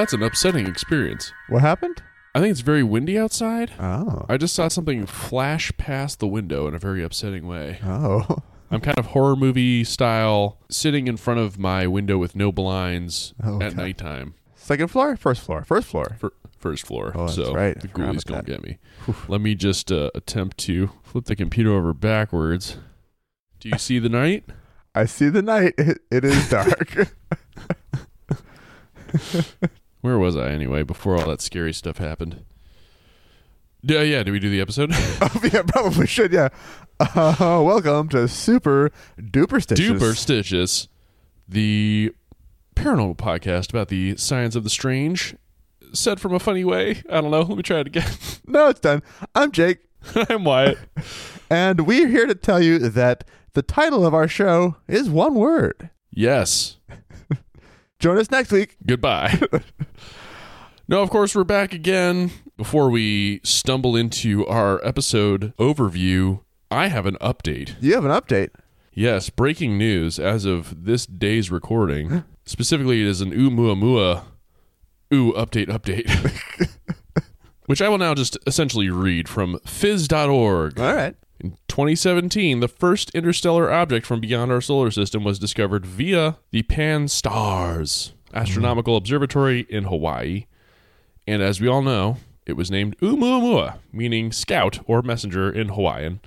That's an upsetting experience. What happened? I think it's very windy outside. Oh. I just saw something flash past the window in a very upsetting way. Oh. I'm kind of horror movie style, sitting in front of my window with no blinds Oh, at okay. nighttime. Second floor? First floor? First floor. Fir- first floor. Oh, that's so right. the Forgot ghoulies gonna get me. Let me just uh, attempt to flip the computer over backwards. Do you see the night? I see the night. It, it is dark. Where was I anyway before all that scary stuff happened? Yeah, yeah. Do we do the episode? oh, yeah, probably should, yeah. Uh, welcome to Super Duper Stitches. Duper Stitches, the paranormal podcast about the science of the strange, said from a funny way. I don't know. Let me try it again. No, it's done. I'm Jake, I'm Wyatt. and we're here to tell you that the title of our show is one word. Yes. Join us next week. Goodbye. no, of course, we're back again. Before we stumble into our episode overview, I have an update. You have an update. Yes, breaking news as of this day's recording. Specifically, it is an Oumuamua Ooh update update. Which I will now just essentially read from phys.org. All right. In 2017, the first interstellar object from beyond our solar system was discovered via the Pan-STARRS Astronomical Observatory in Hawaii. And as we all know, it was named Oumuamua, meaning scout or messenger in Hawaiian.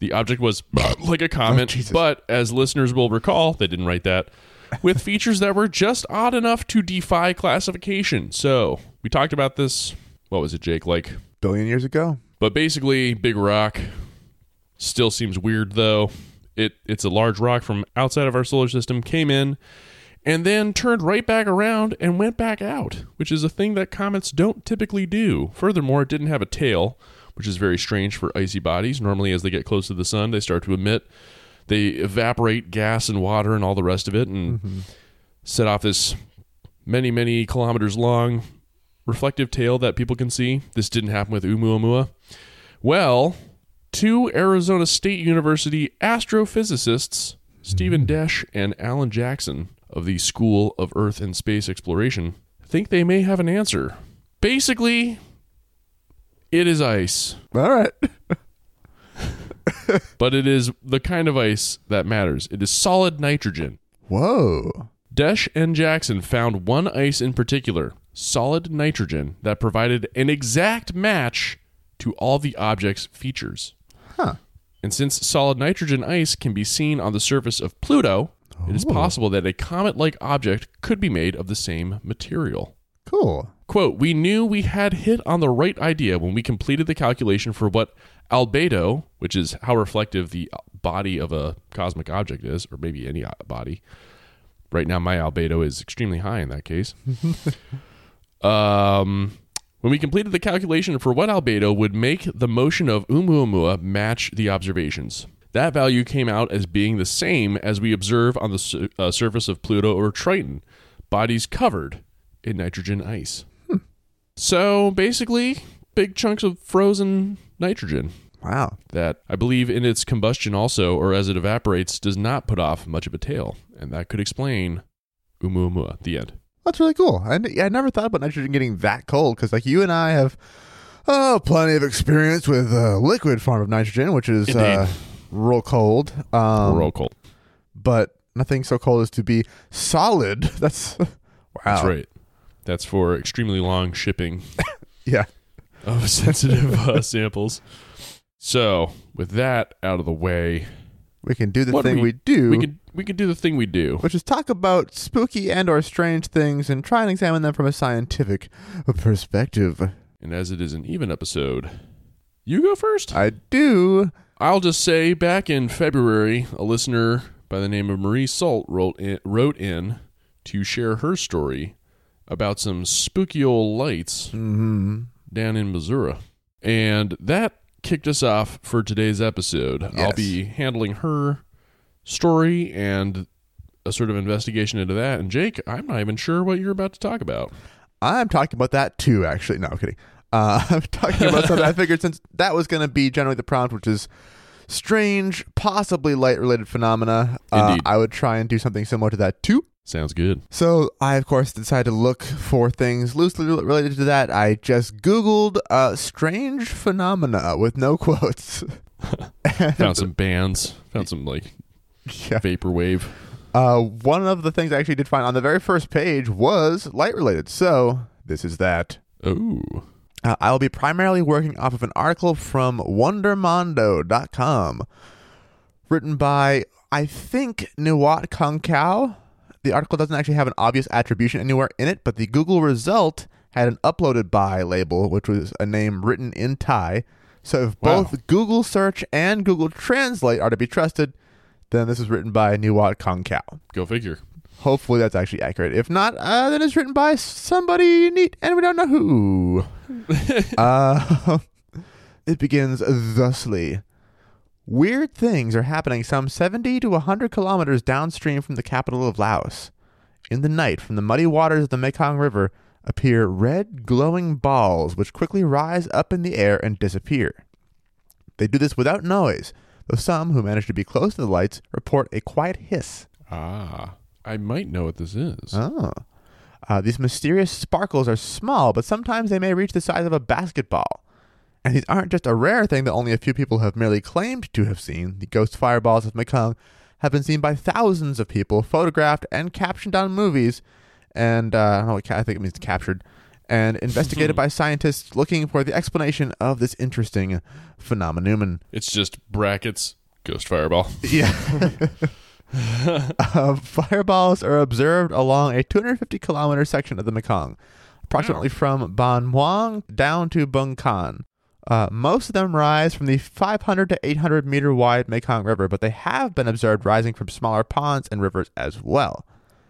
The object was like a comet, Jesus. but as listeners will recall, they didn't write that, with features that were just odd enough to defy classification. So, we talked about this, what was it, Jake? Like Billion years ago. but basically, Big Rock still seems weird though. It it's a large rock from outside of our solar system, came in, and then turned right back around and went back out, which is a thing that comets don't typically do. Furthermore, it didn't have a tail, which is very strange for icy bodies. Normally, as they get close to the sun, they start to emit, they evaporate gas and water and all the rest of it, and mm-hmm. set off this many many kilometers long reflective tail that people can see. This didn't happen with Oumuamua. Well, two Arizona State University astrophysicists, Steven hmm. Desch and Alan Jackson of the School of Earth and Space Exploration, think they may have an answer. Basically, it is ice, All right. but it is the kind of ice that matters. It is solid nitrogen. Whoa. Desch and Jackson found one ice in particular, solid nitrogen, that provided an exact match to all the object's features. And since solid nitrogen ice can be seen on the surface of Pluto, it is Oh. possible that a comet like object could be made of the same material. Cool. Quote, we knew we had hit on the right idea when we completed the calculation for what albedo, which is how reflective the body of a cosmic object is, or maybe any body. Right now, my albedo is extremely high in that case. um, when we completed the calculation for what albedo would make the motion of Oumuamua match the observations, that value came out as being the same as we observe on the su- uh, surface of Pluto or Triton, bodies covered in nitrogen ice. So basically, big chunks of frozen nitrogen Wow. that I believe in its combustion also, or as it evaporates, does not put off much of a tail. And that could explain Oumuamua. The end. That's really cool. i never thought about nitrogen getting that cold because, like, you and I have oh, plenty of experience with a liquid form of nitrogen, which is uh, real cold. Um, Roll call. But nothing so cold as to be solid. That's wow. That's right. That's for extremely long shipping Yeah. of sensitive uh, samples. So, with that out of the way, We can do the thing we- we, do, we could we could do the thing we do. which is talk about spooky and or strange things and try and examine them from a scientific perspective. And as it is an even episode, you go first. I do. I'll just say back in February, a listener by the name of Marie Salt wrote in, wrote in to share her story about some spooky old lights Mm-hmm. down in Missouri. And that kicked us off for today's episode. I'll Yes. be handling her story and a sort of investigation into that. And Jake, I'm not even sure what you're about to talk about. I'm talking about that too, actually. No, I'm kidding. Uh, I'm talking about something I figured since that was going to be generally the prompt, which is strange, possibly light related phenomena, uh, Indeed. I would try and do something similar to that too. Sounds good. So I, of course, decided to look for things loosely related to that. I just Googled uh, strange phenomena with no quotes. Found some bands. Found some like Yeah. vaporwave. Uh, one of the things I actually did find on the very first page was light related. So this is that. Oh. Uh, I'll be primarily working off of an article from Wondermondo.com, written by, I think, Nuwat Kongkao. The article doesn't actually have an obvious attribution anywhere in it, but the Google result had an uploaded by label, which was a name written in Thai. So if Wow. both Google search and Google Translate are to be trusted, then this is written by Nuwat Kongkao. Go figure. Hopefully that's actually accurate. If not, uh, then it's written by somebody neat, and we don't know who. uh, it begins thusly. Weird things are happening some 70 to 100 kilometers downstream from the capital of Laos. In the night, from the muddy waters of the Mekong River, appear red, glowing balls which quickly rise up in the air and disappear. They do this without noise, though some who manage to be close to the lights report a quiet hiss. Ah. I might know what this is. Oh. Uh, these mysterious sparkles are small, but sometimes they may reach the size of a basketball. And these aren't just a rare thing that only a few people have merely claimed to have seen. The ghost fireballs of Mekong have been seen by thousands of people, photographed and captioned on movies, and uh, I don't know I think it means captured, and investigated by scientists looking for the explanation of this interesting phenomenon. It's just brackets. Ghost fireball. Yeah. uh, fireballs are observed along a 250 kilometer section of the Mekong, approximately from Ban Muang down to Bung Khan. Uh, most of them rise from the 500 to 800 meter wide Mekong River, but they have been observed rising from smaller ponds and rivers as well.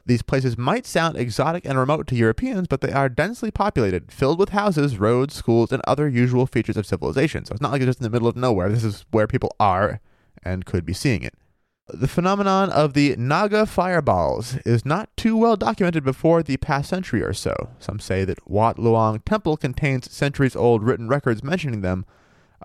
These places might sound exotic and remote to Europeans, but they are densely populated, filled with houses, roads, schools, and other usual features of civilization. So it's not like it's just in the middle of nowhere. This is where people are and could be seeing it. The phenomenon of the Naga fireballs is not too well documented before the past century or so. Some say that Wat Luang Temple contains centuries old written records mentioning them.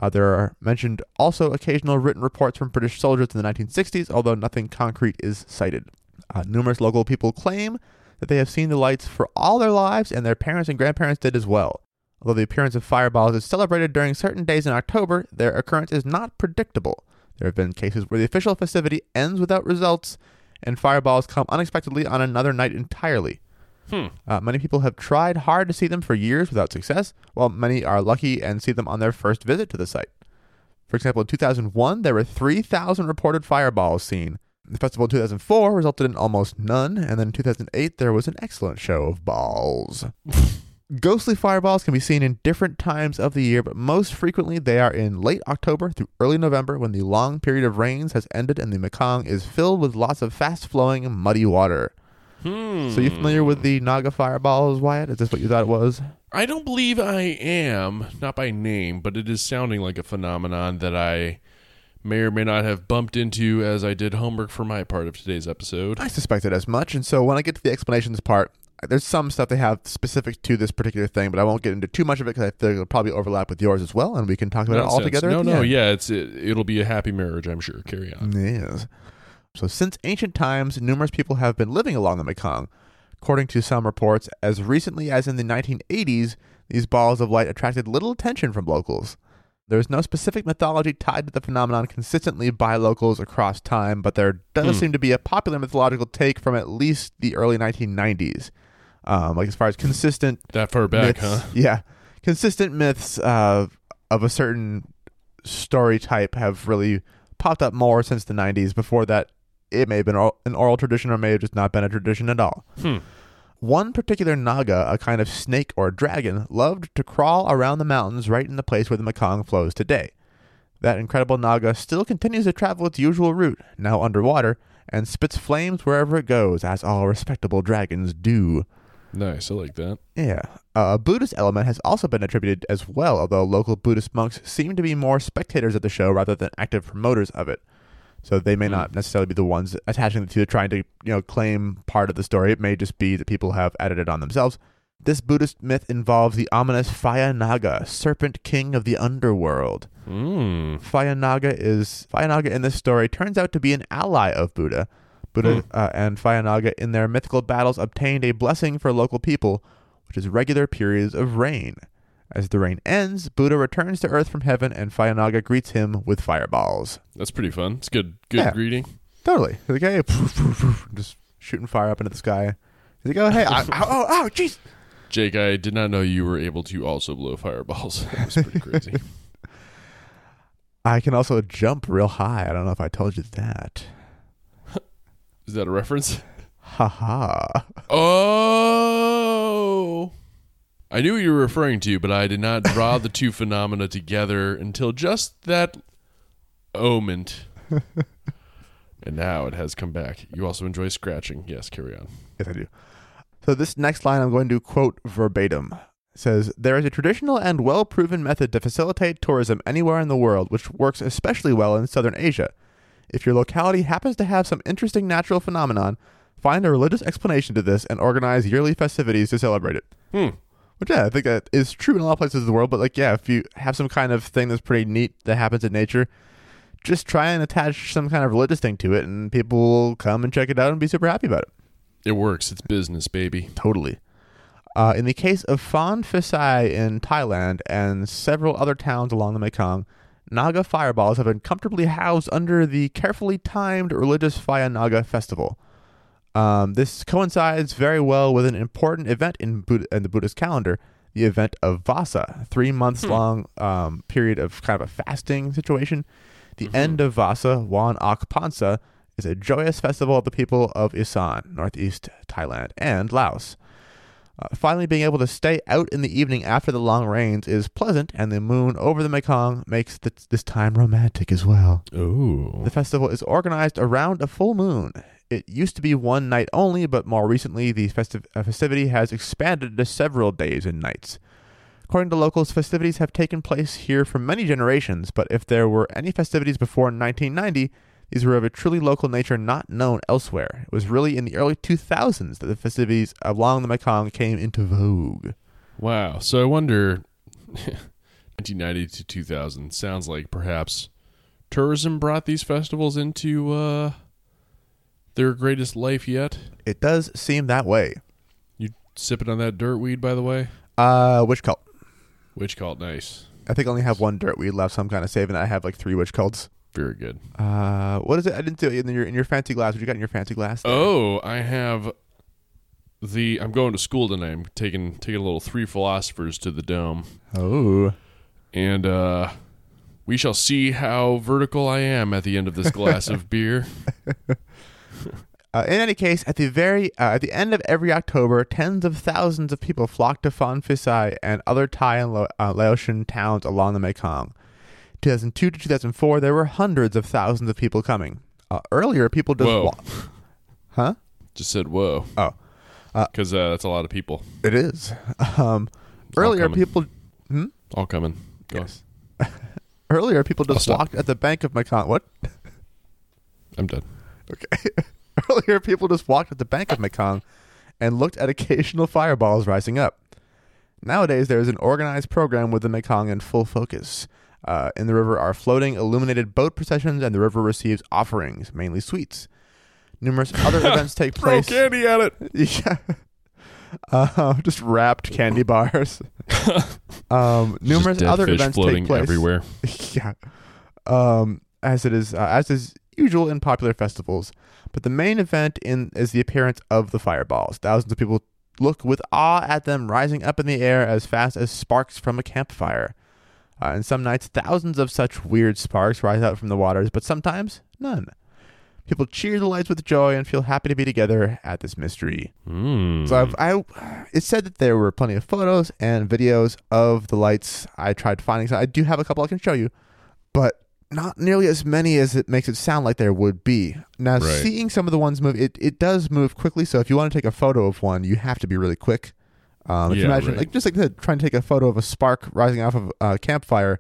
Uh, there are mentioned also occasional written reports from British soldiers in the 1960s, although nothing concrete is cited. Uh, numerous local people claim that they have seen the lights for all their lives, and their parents and grandparents did as well. Although the appearance of fireballs is celebrated during certain days in October, their occurrence is not predictable. There have been cases where the official festivity ends without results, and fireballs come unexpectedly on another night entirely. Hmm. Uh, many people have tried hard to see them for years without success, while many are lucky and see them on their first visit to the site. For example, in 2001, there were 3,000 reported fireballs seen. The festival in 2004 resulted in almost none, and then in 2008, there was an excellent show of balls. Ghostly fireballs can be seen in different times of the year, but most frequently they are in late October through early November when the long period of rains has ended and the Mekong is filled with lots of fast flowing, muddy water. Hmm. So, you familiar with the Naga fireballs, Wyatt? Is this what you thought it was? I don't believe I am, not by name, but it is sounding like a phenomenon that I may or may not have bumped into as I did homework for my part of today's episode. I suspected as much, and so when I get to the explanations part, there's some stuff they have specific to this particular thing, but I won't get into too much of it because I feel it'll probably overlap with yours as well, and we can talk about it all together. No, no, end. yeah, it's it, it'll be a happy marriage, I'm sure. Carry on. Yes. So, since ancient times, numerous people have been living along the Mekong. According to some reports, as recently as in the 1980s, these balls of light attracted little attention from locals. There is no specific mythology tied to the phenomenon consistently by locals across time, but there does Hmm. seem to be a popular mythological take from at least the early 1990s. Um, like as far as consistent That far back, myths, huh? Yeah, consistent myths uh, of a certain story type have really popped up more since the '90s. Before that, it may have been an oral tradition, or may have just not been a tradition at all. Hmm. One particular naga, a kind of snake or dragon, loved to crawl around the mountains right in the place where the Mekong flows today. That incredible naga still continues to travel its usual route, now underwater, and spits flames wherever it goes, as all respectable dragons do. Nice, I like that. Yeah. Uh, a Buddhist element has also been attributed as well, although local Buddhist monks seem to be more spectators of the show rather than active promoters of it. So they may Hmm. not necessarily be the ones attaching to trying to, you know, claim part of the story. It may just be that people have added it on themselves. This Buddhist myth involves the ominous Phaya Naga, serpent king of the underworld. Mm. Phaya Naga is Phaya Naga in this story turns out to be an ally of Buddha, Buddha uh, and Phaya Naga, in their mythical battles, obtained a blessing for local people, which is regular periods of rain. As the rain ends, Buddha returns to Earth from heaven, and Phaya Naga greets him with fireballs. That's pretty fun. It's good. Good Yeah. greeting. Totally. He's like, hey, just shooting fire up into the sky. He's like, oh, hey, I, oh, oh, jeez. Jake, I did not know you were able to also blow fireballs. That was pretty crazy. I can also jump real high. I don't know if I told you that. Is that a reference? Ha ha. Oh. I knew what you were referring to, but I did not draw the two phenomena together until just that moment. and now it has come back. You also enjoy scratching. Yes, carry on. Yes, I do. So this next line I'm going to quote verbatim. It says, There is a traditional and well proven method to facilitate tourism anywhere in the world, which works especially well in southern Asia. If your locality happens to have some interesting natural phenomenon, find a religious explanation to this and organize yearly festivities to celebrate it. Hmm. Which yeah, I think that is true in a lot of places of the world. But like, yeah, if you have some kind of thing that's pretty neat that happens in nature, just try and attach some kind of religious thing to it, and people will come and check it out and be super happy about it. It works. It's business, baby. Totally. Uh, in the case of Phan Phisai in Thailand and several other towns along the Mekong, Naga fireballs have been comfortably housed under the carefully timed religious Phaya Naga festival. Um, this coincides very well with an important event in, Buddha, in the Buddhist calendar, the event of Vasa, three months long um, period of kind of a fasting situation. The end of Vasa, Wan Ak Pansa, is a joyous festival of the people of Isan, northeast Thailand, and Laos. Uh, finally, being able to stay out in the evening after the long rains is pleasant, and the moon over the Mekong makes th- this time romantic as well. Oh. The festival is organized around a full moon. It used to be one night only, but more recently, the uh, festivity has expanded to several days and nights. According to locals, festivities have taken place here for many generations, but if there were any festivities before 1990, these were of a truly local nature not known elsewhere. It was really in the early 2000s that the festivities along the Mekong came into vogue. Wow. So I wonder 1990 to 2000 sounds like perhaps tourism brought these festivals into uh their greatest life yet. It does seem that way. You sipping on that dirt weed by the way? Uh, witch cult. Witch cult, nice. I think I only have one dirt weed left, so I'm kind of saving it. I have like three witch cults. Very good. Uh, what is it? I didn't do it in your in your fancy glass. What you got in your fancy glass? there? Oh, I have the I'm going to school tonight. I'm taking taking a little three philosophers to the dome. Oh. And uh we shall see how vertical I am at the end of this glass of beer. Uh, in any case, at the very uh, at the end of every October, tens of thousands of people flock to Phan Phisai and other Thai and uh, Laotian towns along the Mekong. 2002 to 2004, there were hundreds of thousands of people coming. Uh, earlier, people just Whoa. wa- huh? Just said whoa. Oh, uh, Because uh, that's a lot of people. it is. Um, earlier, people hmm? All coming. Go. yes. earlier, people just walked at the bank of Mekong. What? I'm done. Okay. Earlier, people just walked at the bank of Mekong and looked at occasional fireballs rising up. Nowadays, there is an organized program with the Mekong in full focus. Uh, in the river are floating illuminated boat processions, and the river receives offerings, mainly sweets. Numerous other events take Throw place. candy at it. Yeah. Uh, just wrapped candy bars. um, numerous Just dead other fish events floating take place everywhere. yeah. Um, as it is, uh, as is usual in popular festivals, but the main event in is the appearance of the fireballs. Thousands of people look with awe at them rising up in the air as fast as sparks from a campfire. Uh, and some nights, thousands of such weird sparks rise out from the waters, but sometimes none. People cheer the lights with joy and feel happy to be together at this mystery. Mm. So I've, I, it said that there were plenty of photos and videos of the lights. I tried finding some. I do have a couple I can show you, but not nearly as many as it makes it sound like there would be. Now, Right. seeing some of the ones move, it, it does move quickly. So if you want to take a photo of one, you have to be really quick. Um, Yeah, imagine, right. like just like trying to take a photo of a spark rising off of a campfire,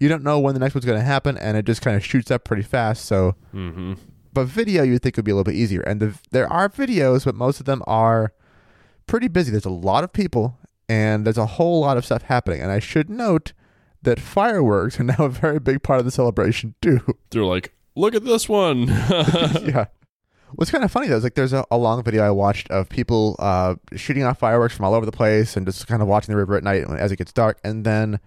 you don't know when the next one's going to happen, and it just kind of shoots up pretty fast. So hmm but video you would think would be a little bit easier. And the, there are videos, but most of them are pretty busy. There's a lot of people, and there's a whole lot of stuff happening. And I should note that fireworks are now a very big part of the celebration too. They're like, look at this one. yeah. What's kind of funny though is like there's a, a long video I watched of people uh, shooting off fireworks from all over the place and just kind of watching the river at night as it gets dark, and then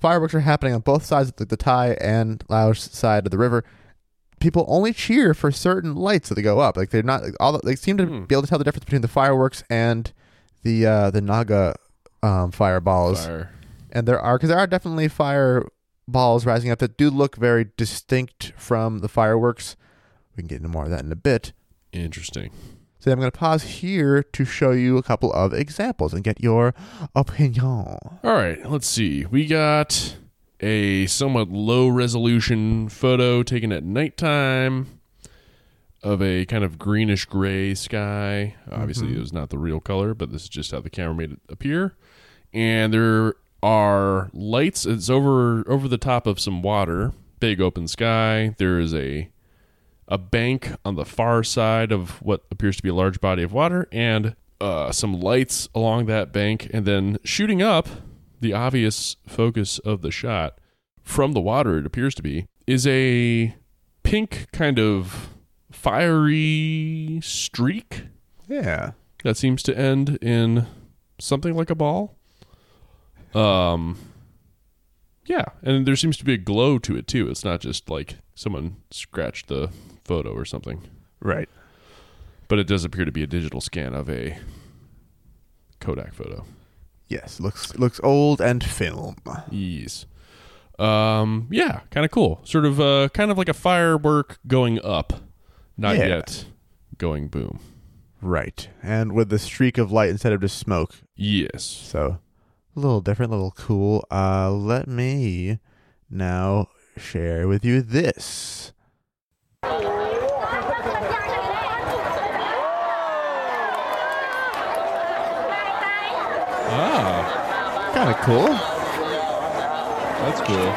fireworks are happening on both sides of the, the Thai and Laos side of the river. People only cheer for certain lights that they go up. Like they're not like, all. The, they seem to Hmm. be able to tell the difference between the fireworks and the uh, the Naga um, fireballs. Fire. And there are because there are definitely fireballs rising up that do look very distinct from the fireworks. We can get into more of that in a bit. Interesting. So I'm going to pause here to show you a couple of examples and get your opinion. All right, let's see. We got a somewhat low resolution photo taken at nighttime of a kind of greenish gray sky. Obviously, mm-hmm. it was not the real color, but this is just how the camera made it appear. And there are lights. It's over over the top of some water. Big open sky. There is a a bank on the far side of what appears to be a large body of water and uh, some lights along that bank and then shooting up the obvious focus of the shot from the water it appears to be is a pink kind of fiery streak Yeah. that seems to end in something like a ball um yeah and there seems to be a glow to it too it's not just like someone scratched the photo or something Right. but it does appear to be a digital scan of a Kodak photo. Yes. Looks looks old and film. Yes. Um. Yeah. Kind of cool. Sort of. Uh. Kind of like a firework going up, not Yeah. yet going boom. Right. And with the streak of light instead of just smoke. Yes. So a little different, a little cool. Uh, let me now share with you this. Ah. Kind of cool. That's cool.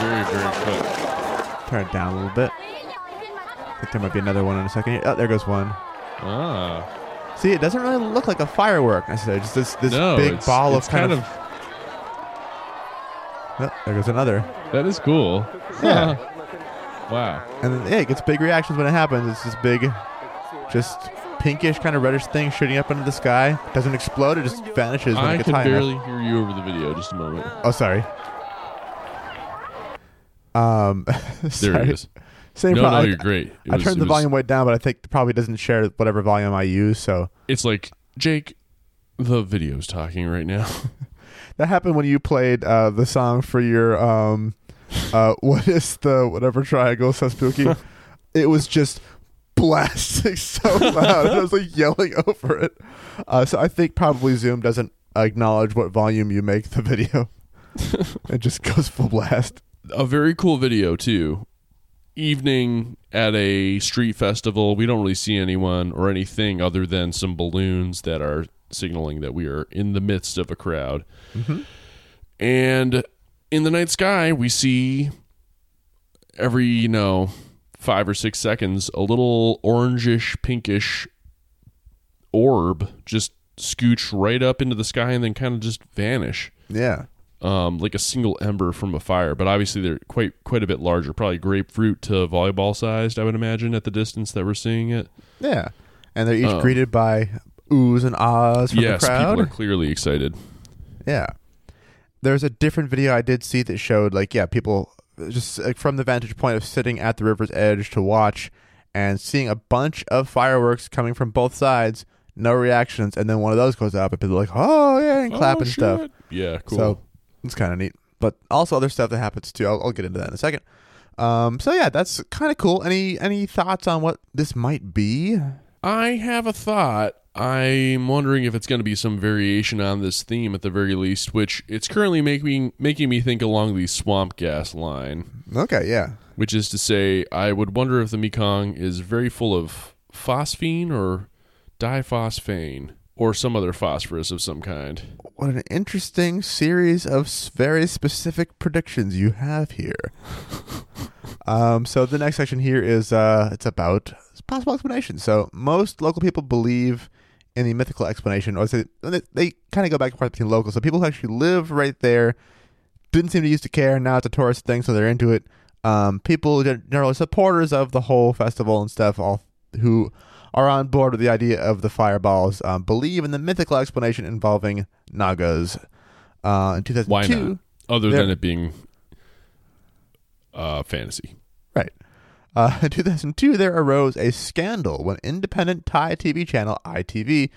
Very very cool. Turn it down a little bit. I think there might be another one in a second. Oh, there goes one. Ah. See, it doesn't really look like a firework necessarily. Just this this no. big ball of kind, kind of. Oh, there goes another. That is cool. Yeah. wow. And then, yeah, it gets big reactions when it happens. It's this big, just pinkish kind of reddish thing shooting up into the sky. Doesn't explode. It just vanishes when it I gets can high enough. barely hear you over the video. Just a moment. Oh, sorry. Um, There it is. Same no, problem. no, I- you're great. It I was- turned the was- volume way down, but I think it probably doesn't share whatever volume I use. So It's like Jake. The video's talking right now. that happened when you played uh, the song for your um, uh, what is the whatever triangle so spooky. it was just blasting so loud. I was like yelling over it. Uh, so I think probably Zoom doesn't acknowledge what volume you make the video. it just goes full blast. a very cool video too. Evening at a street festival. We don't really see anyone or anything other than some balloons that are signaling that we are in the midst of a crowd. And in the night sky, we see every, you know, five or six seconds, a little orangish, pinkish orb just scooch right up into the sky and then kind of just vanish Yeah. Um, like a single ember from a fire, but obviously they're quite quite a bit larger, probably grapefruit to volleyball sized. I would imagine at the distance that we're seeing it. Yeah. And they're each Um, greeted by oohs and ahs from yes, the crowd. people are clearly excited. Yeah. There's a different video I did see that showed like yeah, people just like from the vantage point of sitting at the river's edge to watch and seeing a bunch of fireworks coming from both sides, no reactions, and then one of those goes up and people are like, "Oh, yeah," and clap Oh, and stuff. Yeah, cool. So it's kind of neat. But also other stuff that happens too. I'll, I'll get into that in a second. Um, so yeah, that's kind of cool. Any any thoughts on what this might be? I have a thought. I'm wondering if it's going to be some variation on this theme at the very least, which it's currently making making me think along the swamp gas line. Okay, yeah. which is to say, I would wonder if the Mekong is very full of phosphine or diphosphane or some other phosphorus of some kind. What an interesting series of very specific predictions you have here. um, so the next section here is uh, it's about possible explanations. So most local people believe in the mythical explanation, or they, they kind of go back and forth between locals. So people who actually live right there didn't seem to used to care. Now it's a tourist thing, so they're into it. Um, people generally supporters of the whole festival and stuff, all who are on board with the idea of the fireballs, um, believe in the mythical explanation involving Nagas. Uh, in 2002, Why not? Other than it being uh, fantasy. Right. Uh, in 2002, there arose a scandal when independent Thai TV channel ITV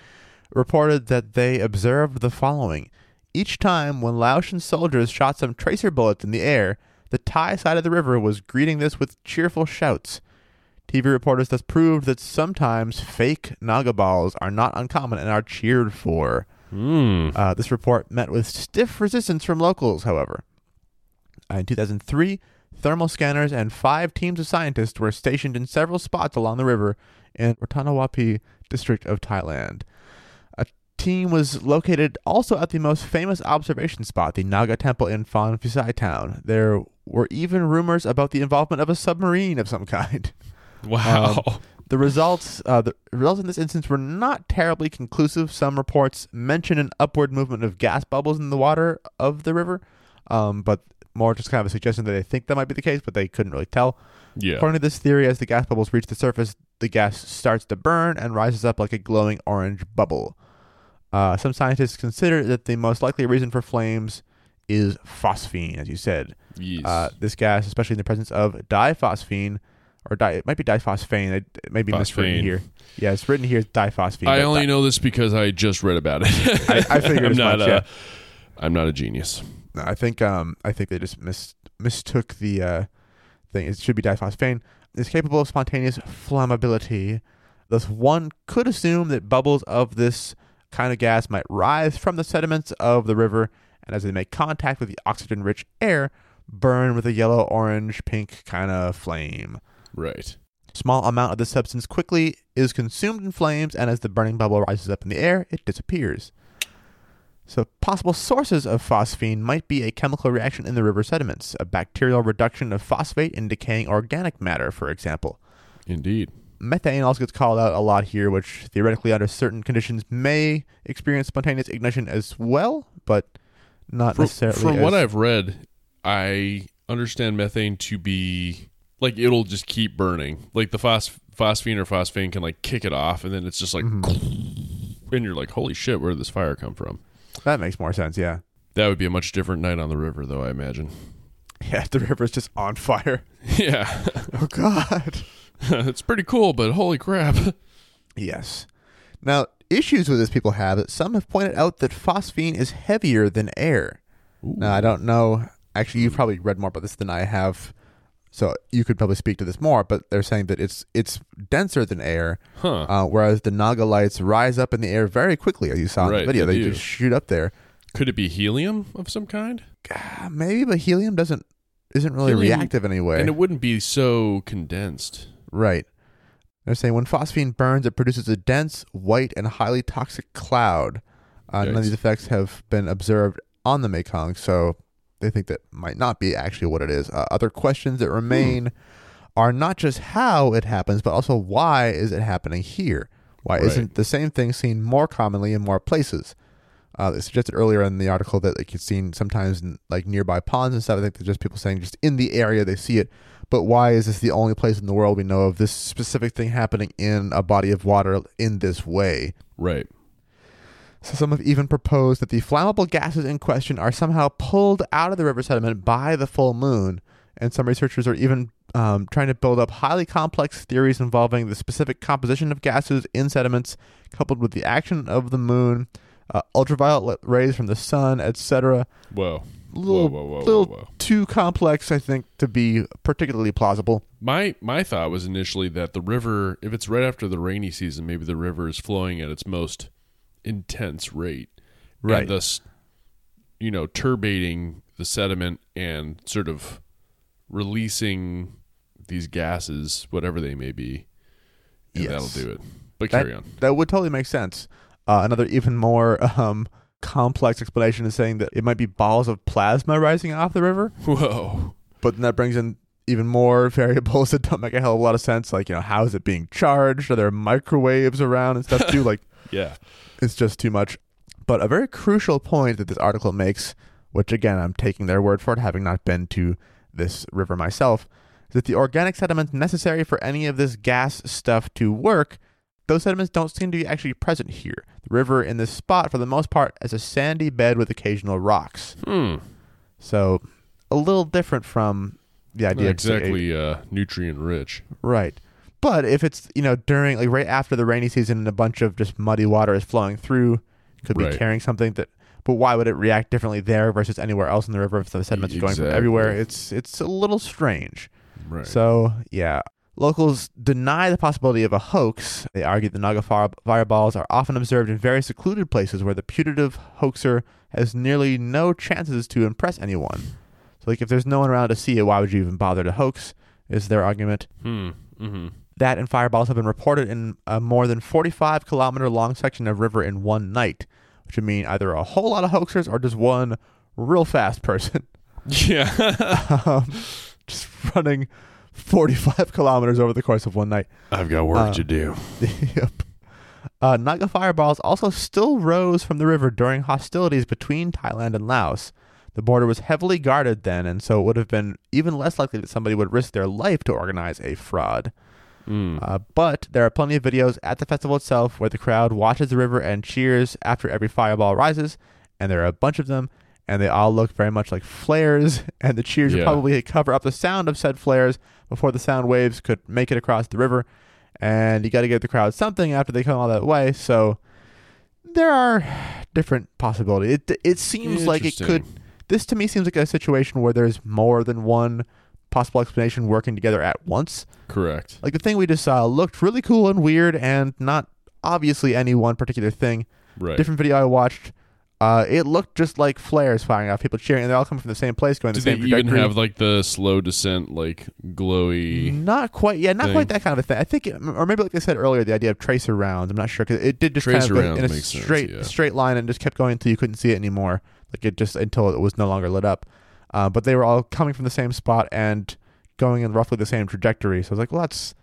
reported that they observed the following. Each time when Laotian soldiers shot some tracer bullets in the air, the Thai side of the river was greeting this with cheerful shouts. TV reporters thus proved that sometimes fake Naga balls are not uncommon and are cheered for. Hmm. Uh, this report met with stiff resistance from locals, however. Uh, in 2003, thermal scanners and five teams of scientists were stationed in several spots along the river in Rattanawapi district of Thailand. A team was located also at the most famous observation spot, the Naga Temple in Phon Phisai town. There were even rumors about the involvement of a submarine of some kind. Wow. The results, uh, the results in this instance were not terribly conclusive. Some reports mention an upward movement of gas bubbles in the water of the river, um, but more just kind of a suggestion that they think that might be the case, but they couldn't really tell. yeah. According to this theory, as the gas bubbles reach the surface, the gas starts to burn and rises up like a glowing orange bubble. Uh, some scientists consider that the most likely reason for flames is phosphine, as you said. Yes. Uh, this gas, especially in the presence of diphosphine, or di- it might be diphosphane. It, it may be miswritten here. Yeah, it's written here diphosphine. I only di- know this because I just read about it. I- I figured I'm not much, a, yeah. I'm not a genius. No, I think um I think they just mis- mistook the uh, thing. It should be diphosphane. It's capable of spontaneous flammability. Thus, one could assume that bubbles of this kind of gas might rise from the sediments of the river, and as they make contact with the oxygen-rich air, burn with a yellow, orange, pink kind of flame. Right. Small amount of the substance quickly is consumed in flames, and as the burning bubble rises up in the air, it disappears. So, possible sources of phosphine might be a chemical reaction in the river sediments, a bacterial reduction of phosphate in decaying organic matter, for example. Indeed. Methane also gets called out a lot here, which theoretically, under certain conditions, may experience spontaneous ignition as well, but not From, necessarily. from what I've read, I understand methane to be like it'll just keep burning. Like the phos- phosphine or phosphane can like kick it off, and then it's just like, Mm-hmm. and you're like, holy shit, where did this fire come from? that makes more sense, yeah. That would be a much different night on the river, though. I imagine. Yeah, the river's just on fire. Yeah, Oh, God. it's pretty cool, but holy crap! Yes. Now, issues with this people have that some have pointed out that phosphine is heavier than air. Now, I don't know. Actually, you've probably read more about this than I have, so you could probably speak to this more. But they're saying that it's it's denser than air, Huh? uh, whereas the Naga lights rise up in the air very quickly, as you saw in the video. they They, just shoot up there. Could it be helium of some kind? Maybe, but helium doesn't isn't really Helium- reactive anyway. And it wouldn't be so condensed. Right. They're saying when phosphine burns, it produces a dense, white, and highly toxic cloud. Uh, none of these effects have been observed on the Mekong, so they think that might not be actually what it is. Uh, other questions that remain are not just how it happens, but also why is it happening here? Why Right. isn't the same thing seen more commonly in more places? Uh, they suggested earlier in the article that like it's seen sometimes in like nearby ponds and stuff. I think they're just people saying just in the area they see it. But why is this the only place in the world we know of this specific thing happening in a body of water in this way? Right. So some have even proposed that the flammable gases in question are somehow pulled out of the river sediment by the full moon. And some researchers are even um, trying to build up highly complex theories involving the specific composition of gases in sediments, coupled with the action of the moon, uh, ultraviolet rays from the sun, etc. Whoa. Little, whoa, whoa, whoa, little whoa, whoa. too complex, I think, to be particularly plausible. My my thought was initially that the river, if it's right after the rainy season, maybe the river is flowing at its most intense rate, Right. And thus, you know, turbating the sediment and sort of releasing these gases, whatever they may be, and Yes. that'll do it. But That- carry on. That would totally make sense. Uh, another even more um, complex explanation is saying that it might be balls of plasma rising off the river, Whoa. but then that brings in even more variables that don't make a hell of a lot of sense. Like, you know, how is it being charged? Are there microwaves around and stuff too? like, Yeah. It's just too much. But a very crucial point that this article makes, which again, I'm taking their word for it, having not been to this river myself, is that the organic sediments necessary for any of this gas stuff to work, those sediments don't seem to be actually present here. The river in this spot, for the most part, is a sandy bed with occasional rocks. Hmm. So a little different from the idea Not exactly uh, nutrient rich. Right. But if it's, you know, during, like right after the rainy season and a bunch of just muddy water is flowing through, could be Right. carrying something that, but why would it react differently there versus anywhere else in the river if the sediments are going from everywhere? It's, it's a little strange. Right. So, yeah. Locals deny the possibility of a hoax. They argue the Naga fire- fireballs are often observed in very secluded places where the putative hoaxer has nearly no chances to impress anyone. So, like, if there's no one around to see it, why would you even bother to hoax? Is their argument. hmm. Mm-hmm. That and fireballs have been reported in a more than 45 kilometer long section of river in one night, which would mean either a whole lot of hoaxers or just one real fast person Yeah. um, just running 45 kilometers over the course of one night. I've got work Uh, to do. yep. Uh, Naga fireballs also still rose from the river during hostilities between Thailand and Laos. The border was heavily guarded then, and so it would have been even less likely that somebody would risk their life to organize a fraud. Mm. Uh, but there are plenty of videos at the festival itself where the crowd watches the river and cheers after every fireball rises, and there are a bunch of them, and they all look very much like flares, and the cheers Yeah. would probably cover up the sound of said flares before the sound waves could make it across the river. And you got to give the crowd something after they come all that way, so there are different possibilities. It it seems like it could. This to me seems like a situation where there's more than one possible explanation working together at once. Correct. Like the thing we just saw looked really cool and weird and not obviously any one particular thing. Right. Different video I watched, uh, it looked just like flares firing off, people cheering, and they all come from the same place, going Did the they same even have like the slow descent, like glowy? not quite, yeah, not thing? quite that kind of a thing. I think, it, or maybe like I said earlier, the idea of tracer rounds. I'm not sure because it did just kind of rounds in a makes sense, straight yeah. straight line and just kept going until you couldn't see it anymore. Like it just until it was no longer lit up. Uh, but they were all coming from the same spot and going in roughly the same trajectory. So I was like, well, that's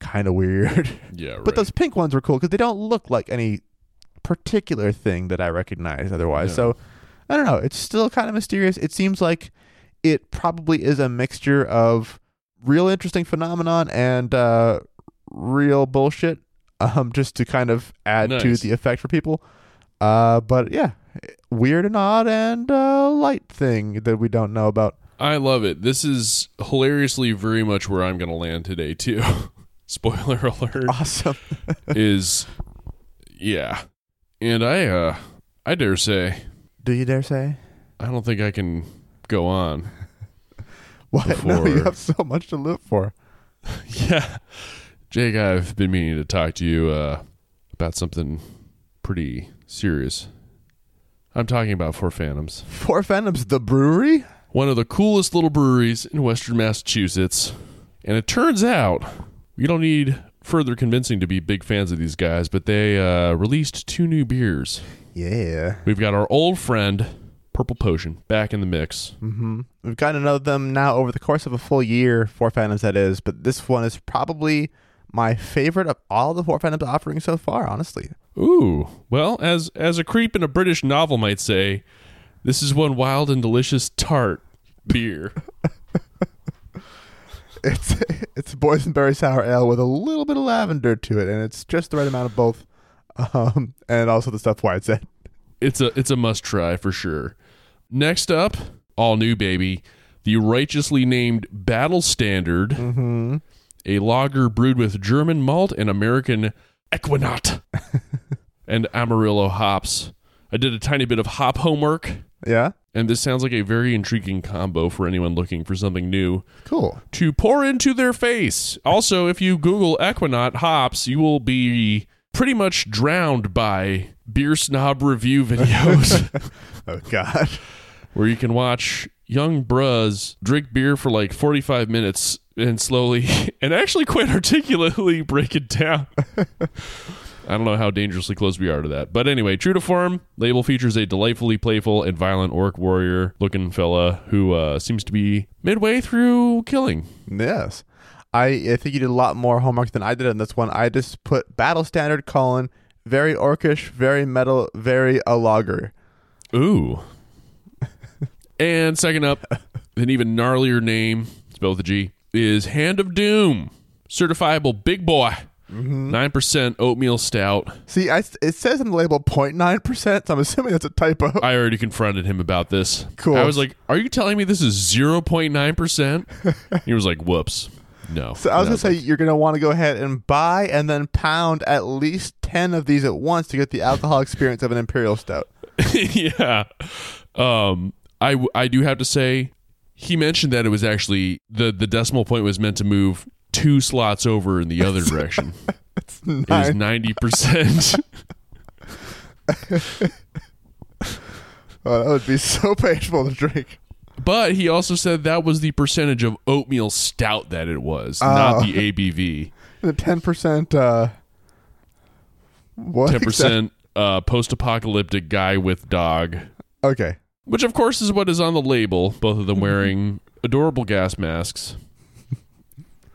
kind of weird. Yeah. Right. But those pink ones were cool because they don't look like any particular thing that I recognize otherwise. No. So I don't know. It's still kind of mysterious. It seems like it probably is a mixture of real interesting phenomenon and uh, real bullshit, um, just to kind of add to the effect for people. Uh, but yeah, weird and odd and uh, light thing that we don't know about. I love it. This is hilariously very much where I'm going to land today too. Spoiler alert Awesome. is yeah. And I uh I dare say Do you dare say? I don't think I can go on. What? No, you have so much to live for. yeah. Jake, I've been meaning to talk to you uh about something pretty serious. I'm talking about Four Phantoms. Four Phantoms, the brewery? one of the coolest little breweries in Western Massachusetts. And it turns out we don't need further convincing to be big fans of these guys, but they uh, released two new beers. Yeah. We've got our old friend Purple Potion back in the mix. hmm We've gotten to know them now over the course of a full year, Four Phantoms that is, but this one is probably my favorite of all the Four Phantoms offerings so far, honestly. Ooh, well, as as a creep in a British novel might say, this is one wild and delicious tart beer. It's it's boysenberry sour ale with a little bit of lavender to it, and it's just the right amount of both. Um, and also the stuff Wyatt said. it's a it's a must try for sure. Next up, all new baby, the righteously named Battle Standard, Mm-hmm. a lager brewed with German malt and American Ekuanot and Amarillo hops. I did a tiny bit of hop homework, Yeah. and this sounds like a very intriguing combo for anyone looking for something new Cool. to pour into their face. Also, if you Google Ekuanot hops, you will be pretty much drowned by beer snob review videos. Oh God. where you can watch young bruz drink beer for like 45 minutes and slowly and actually quite articulately break it down. I don't know how dangerously close we are to that. But anyway, true to form, label features a delightfully playful and violent orc warrior looking fella who uh, seems to be midway through killing. Yes. I, I think you did a lot more homework than I did on this one. I just put battle standard colon very orcish, very metal, very a lager. Ooh. and second up, an even gnarlier name, spelled with a G, is Hand of Doom, certifiable big boy, Mm-hmm. 9% oatmeal stout. See, I, it says on the label 0.9%, so I'm assuming that's a typo. I already confronted him about this. Cool. I was like, Are you telling me this is 0.9%? he was like, Whoops. No. So I was And gonna say you're gonna want to go ahead and buy and then pound at least ten of these at once to get the alcohol experience of an imperial stout. yeah. Um, I I do have to say, he mentioned that it was actually the, the decimal point was meant to move two slots over in the other direction. It's It was 90%. Oh, that would be so painful to drink. but he also said that was the percentage of oatmeal stout that it was, Oh. not the ABV. The ten percent. Uh, what? 10% uh, post apocalyptic guy with dog. Okay. Which, of course, is what is on the label. Both of them mm-hmm. wearing adorable gas masks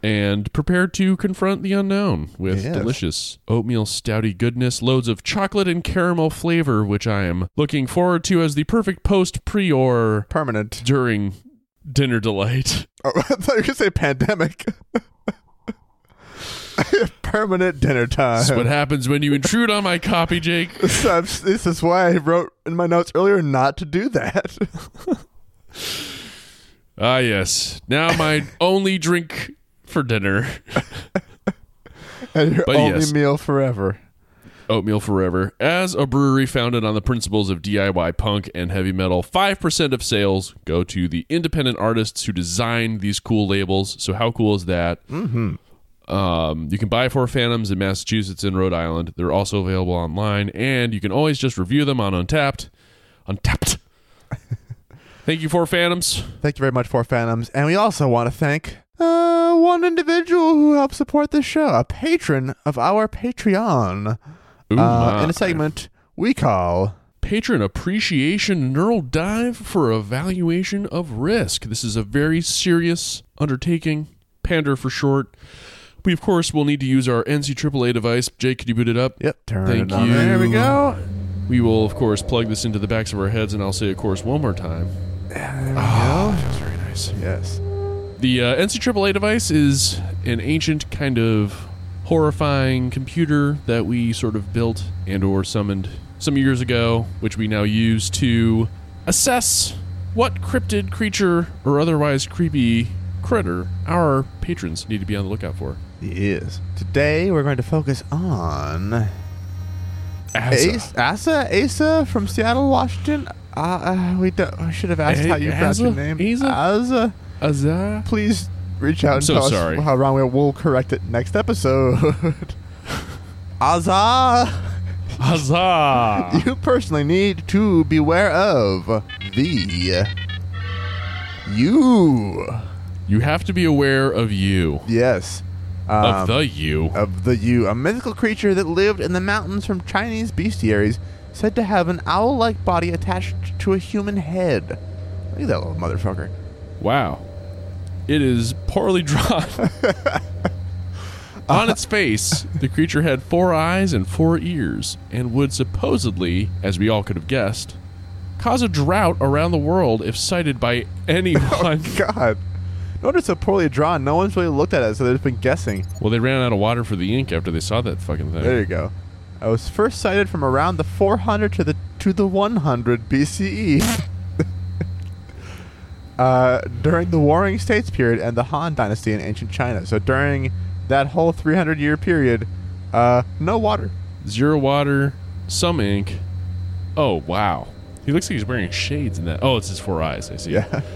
and prepared to confront the unknown with Yes. delicious oatmeal stouty goodness, loads of chocolate and caramel flavor, which I am looking forward to as the perfect post pre or Permanent. during dinner delight. Oh, I thought you were gonna say pandemic. Permanent dinner time. That's what happens when you intrude on my copy, Jake. I'm- this is why I wrote in my notes earlier not to do that. Ah, yes. Now my only drink for dinner. and your But only yes. meal forever. Oatmeal Forever. As a brewery founded on the principles of DIY punk and heavy metal, 5% of sales go to the independent artists who design these cool labels. So, how cool is that? Mm-hmm. Um, you can buy Four Phantoms in Massachusetts and Rhode Island. They're also available online, and you can always just review them on Untappd. Untappd. Thank you, Four Phantoms. Thank you very much Four Phantoms. And we also want to thank uh, one individual who helped support this show, a patron of our Patreon. Ooh, uh, in a segment we call Patron Appreciation Neural Dive for Evaluation of Risk. This is a very serious undertaking, Pander for short. We, of course, will need to use our NC AAA device. Jake, could you boot it up? Yep, turn Thank it on. you. There we go. We will, of course, plug this into the backs of our heads, and I'll say, of course, one more time. There we Oh, go. feels very nice. Yes. The uh, NC AAA device is an ancient kind of horrifying computer that we sort of built and or summoned some years ago, which we now use to assess what cryptid creature or otherwise creepy critter our patrons need to be on the lookout for. Yes. Today we're going to focus on Asa. Asa, Asa from Seattle, Washington. Uh, uh, we don't, I should have asked A- how you pronounce your name. Asa? Asa. Asa? Please reach out and so tell sorry. us how wrong we are. We'll correct it next episode. Asa, Asa! you personally need to beware of the you. you have to be aware of you. Yes. Of Um, the you. of the Yu, a mythical creature that lived in the mountains from Chinese bestiaries, said to have an owl-like body attached to a human head. Look at that little motherfucker. Wow. It is poorly drawn. On its face, the creature had four eyes and four ears, and would supposedly, as we all could have guessed, cause a drought around the world if sighted by anyone. Oh, God. Notice so poorly drawn. No one's really looked at it, so they've been guessing. well, they ran out of water for the ink after they saw that fucking thing. There you go. I was first sighted from around the 400 to the to the 100 BCE. uh, during the Warring States period and the Han Dynasty in ancient China. So during that whole 300 year period, uh, no water. Zero water, some ink. Oh, wow. He looks like he's wearing shades in that. Oh, it's his four eyes. I see. Yeah.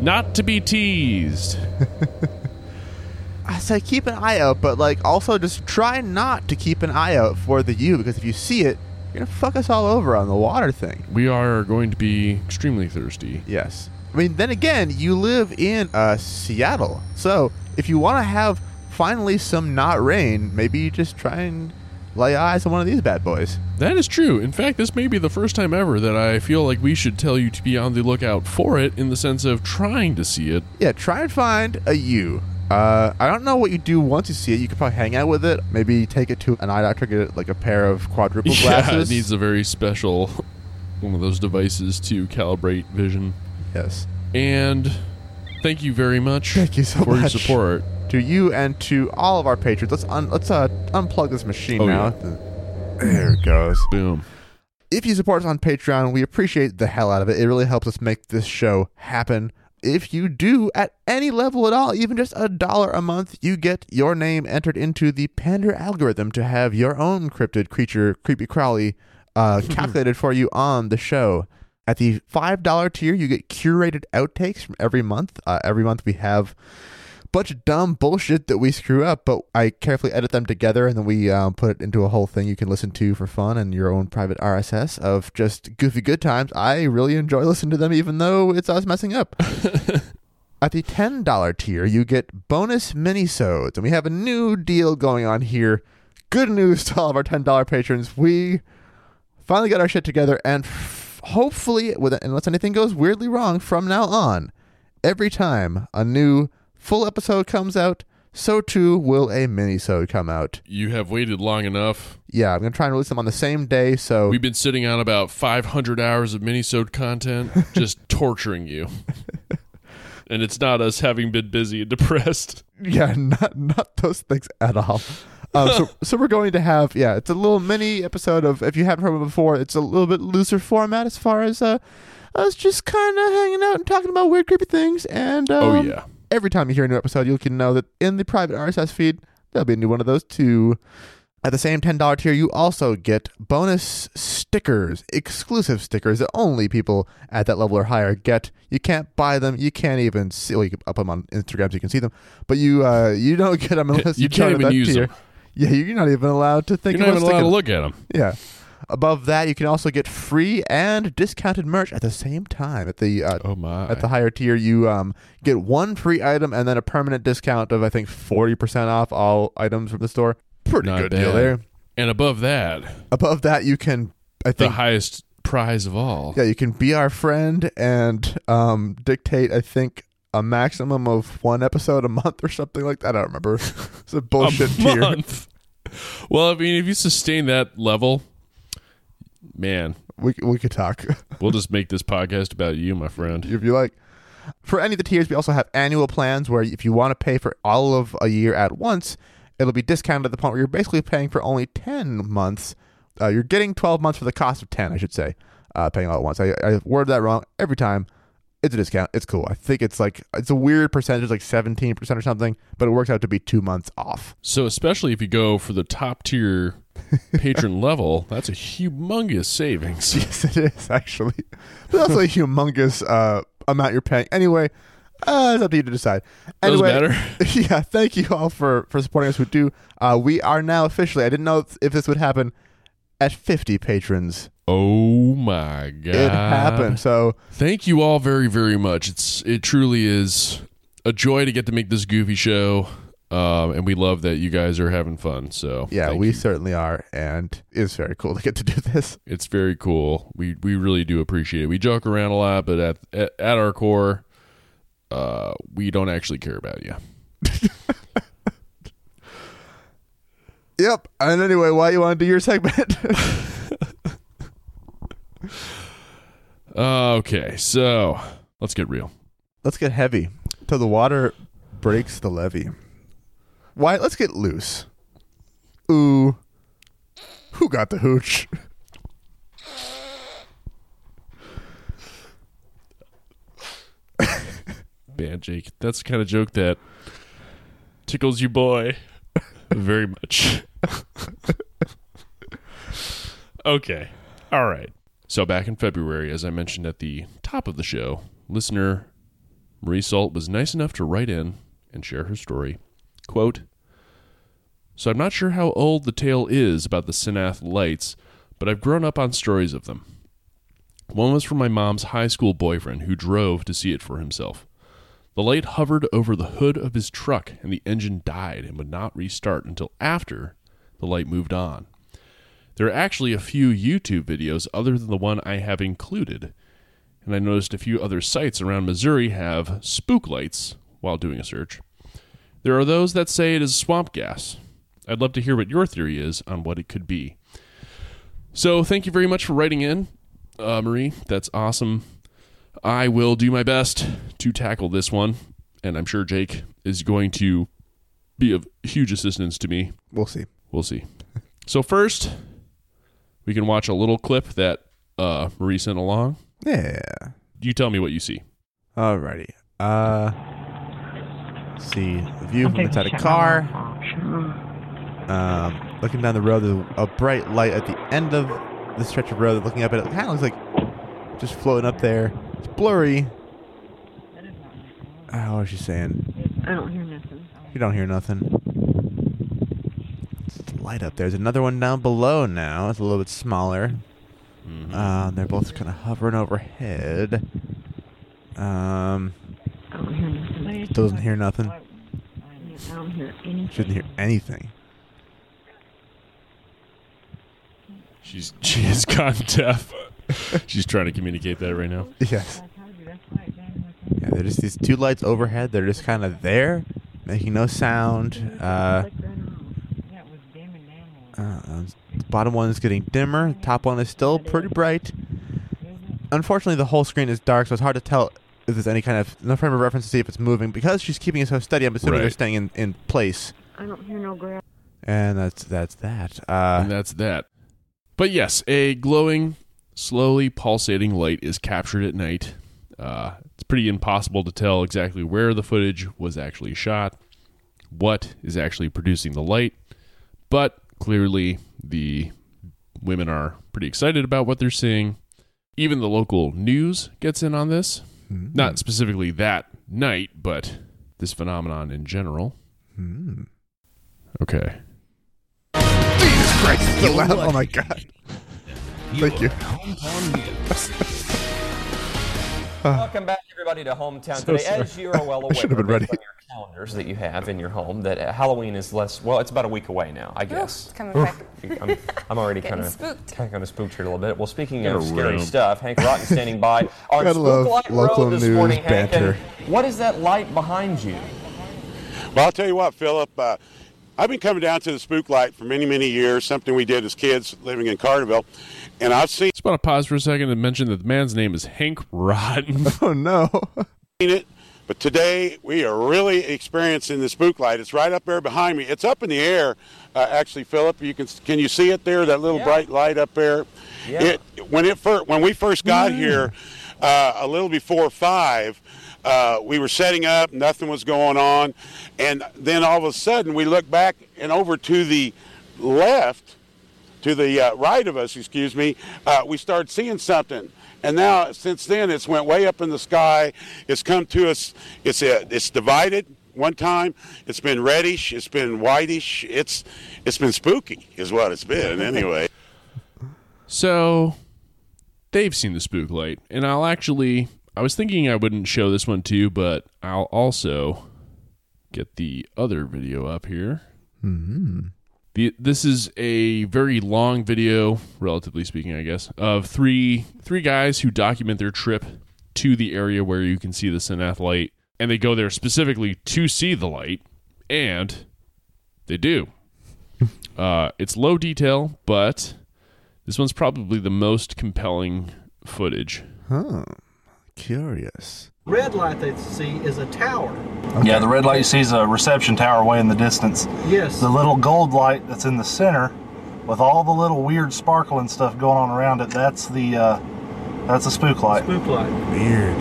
Not to be teased. I say keep an eye out, but like also just try not to keep an eye out for the Yu because if you see it, you're gonna fuck us all over on the water thing. We are going to be extremely thirsty. Yes. I mean, then again, you live in uh, Seattle, so if you want to have finally some not rain, maybe you just try and lay eyes on one of these bad boys. That is true. In fact, this may be the first time ever that I feel like we should tell you to be on the lookout for it in the sense of trying to see it. Yeah, try and find a Yu. Uh, I don't know what you do once you see it. You could probably hang out with it. Maybe take it to an eye doctor, get it like a pair of quadruple Yeah, glasses. it needs a very special one of those devices to calibrate vision. yes. And thank you very much. Thank you so much for much. your support. to you and to all of our patrons. Let's un- let's uh, unplug this machine Oh, now. There it goes. Boom. If you support us on Patreon, we appreciate the hell out of it. It really helps us make this show happen. If you do at any level at all, even just a dollar a month, you get your name entered into the Pander algorithm to have your own cryptid creature, creepy crawly, uh, calculated for you on the show. At the $5 tier, you get curated outtakes from every month. Uh, every month we have a bunch of dumb bullshit that we screw up, but I carefully edit them together and then we um, put it into a whole thing you can listen to for fun and your own private RSS of just goofy good times. I really enjoy listening to them, even though it's us messing up. At the $10 tier, you get bonus minisodes, and we have a new deal going on here. Good news to all of our $10 patrons. We finally got our shit together, and hopefully, with unless anything goes weirdly wrong from now on, every time a new full episode comes out, so too will a minisode come out. You have waited long enough. Yeah, I'm gonna try and release them on the same day. So We've been sitting on about 500 hours of minisode content, just torturing you. And it's not us having been busy and depressed. yeah, not not those things at all. Um, so so we're going to have yeah, it's a little mini episode of if you haven't heard of it before, it's a little bit looser format as far as uh us just kind of hanging out and talking about weird creepy things. And um, oh, yeah. every time you hear a new episode, you can know that in the private RSS feed there'll be a new one of those too. At the same ten dollar tier, you also get bonus stickers, exclusive stickers that only people at that level or higher get. You can't buy them. You can't even see. Well, you can up them on Instagram so you can see them, but you uh, you don't get them unless you, You can't even use tier. them. Yeah, you're not even allowed to think You're not even allowed to look at them. Yeah. Above that, you can also get free and discounted merch at the same time. At the uh, Oh, my. at the higher tier, you um, get one free item and then a permanent discount of I think forty percent off all items from the store. Pretty Not good deal there. and above that, Above that, you can I think the think highest prize of all. yeah you can be our friend and um, dictate I think a maximum of one episode a month or something like that. I don't remember. It's a bullshit a tier. month. Well, I mean, if you sustain that level, man, We we could talk. we'll just make this podcast about you, my friend. if you like. For any of the tiers, we also have annual plans where if you want to pay for all of a year at once, it'll be discounted at the point where you're basically paying for only 10 months. Uh, you're getting 12 months for the cost of 10, I should say, uh, paying all at once. I, I worded that wrong every time. It's a discount. It's cool. I think it's like, it's a weird percentage, like 17% or something, but it works out to be two months off. So, especially if you go for the top tier patron level, that's a humongous savings. Yes, it is, actually. But also a humongous uh, amount you're paying. Anyway, uh, it's up to you to decide. Doesn't Anyway, matter. yeah, thank you all for for supporting us who do. Uh, we are now officially. I didn't know if this would happen at 50 patrons. Oh my god! It happened. So Thank you all very, very much. It's it truly is a joy to get to make this goofy show, um, and we love that you guys are having fun. So yeah, we you. certainly are, and it's very cool to get to do this. it's very cool. We we really do appreciate it. We joke around a lot, but at at, at our core, uh, we don't actually care about you. Yep. And anyway, why you want to do your segment? Okay, so let's get real. let's get heavy till the water breaks the levee. Why? Let's get loose. Ooh, who got the hooch? Man, Jake, that's the kind of joke that tickles you, boy, very much. okay, all right. So back in February, as I mentioned at the top of the show, listener Marie Salt was nice enough to write in and share her story. Quote, So I'm not sure how old the tale is about the Senath lights, but I've grown up on stories of them. One was from my mom's high school boyfriend who drove to see it for himself. The light hovered over the hood of his truck, and the engine died and would not restart until after the light moved on. There are actually a few YouTube videos other than the one I have included, and I noticed a few other sites around Missouri have spook lights while doing a search. There are those that say it is swamp gas. I'd love to hear what your theory is on what it could be. So, thank you very much for writing in, uh, Marie. That's awesome. I will do my best to tackle this one. and I'm sure Jake is going to be of huge assistance to me. We'll see. We'll see. So first, we can watch a little clip that uh, Marie sent along. Yeah. You tell me what you see. Alrighty. Uh, see the view from inside a car. Um, looking down the road, there's a bright light at the end of the stretch of road. Looking up at it, it kind of looks like just floating up there. It's blurry. Uh, what was she saying? I don't hear nothing. You don't hear nothing. Light up. There's another one down below now. It's a little bit smaller. Uh, they're both kind of hovering overhead. Um, I don't hear nothing. doesn't hear nothing. I don't hear anything. Shouldn't hear anything. She's she has gone deaf. She's trying to communicate that right now. Yes. Yeah, they're just these two lights overhead. They're just kind of there, making no sound. Uh, uh, the bottom one is getting dimmer. Top one is still pretty bright. Unfortunately, the whole screen is dark, so it's hard to tell if there's any kind of no frame of reference to see if it's moving. Because she's keeping it so steady, I'm assuming they're Right. staying in, in place. I don't hear no grass. And that's that's that. and Uh, that's that. But yes, a glowing, slowly pulsating light is captured at night. Uh, it's pretty impossible to tell exactly where the footage was actually shot, what is actually producing the light, but clearly the women are pretty excited about what they're seeing. Even the local news gets in on this. hmm. Not specifically that night, but this phenomenon in general. Hmm. Okay. Jesus Christ! So loud. Oh my God! Thank you. Welcome back, everybody, to Hometown So today. sorry. As you are well aware, should have been ready. on your calendars that you have in your home, that uh, Halloween is less. Well, it's about a week away now, I guess. It's coming quick. I'm, I'm already kind of spooked. kind of spooked here a little bit. Well, speaking Gotta of scary room. stuff, Hank Rotten standing by on Gotta love Spooklight local Road this news morning. Hank, what is that light behind you? Well, I'll tell you what, Philip. Uh, I've been coming down to the Spook Light for many, many years. Something we did as kids living in Carterville, and I've seen Just want to pause for a second and mention that the man's name is Hank Rotten. Oh no! it. But today we are really experiencing the Spook Light. It's right up there behind me. It's up in the air, uh, actually, Philip. You can can you see it there? That little Yeah. bright light up there. Yeah. It when it first when we first got here, uh, a little before five. Uh, we were setting up, nothing was going on, and then all of a sudden we look back and over to the left, to the uh, right of us, excuse me, uh, we started seeing something. And now, since then, it's went way up in the sky. It's come to us. It's uh, it's divided. One time, it's been reddish. It's been whitish. It's it's been spooky, is what it's been. Anyway. so they've seen the spook light, and I'll actually. I was thinking I wouldn't show this one too, but I'll also get the other video up here. Hmm. The, this is a very long video, relatively speaking, I guess, of three three guys who document their trip to the area where you can see the Senath light, and they go there specifically to see the light, and they do. uh, it's low detail, but this one's probably the most compelling footage. Huh. Curious. Red light they see is a tower. Yeah, the red light you see is a reception tower way in the distance. Yes. The little gold light that's in the center, with all the little weird sparkling stuff going on around it, that's the uh, that's a spook light. spook light. Weird.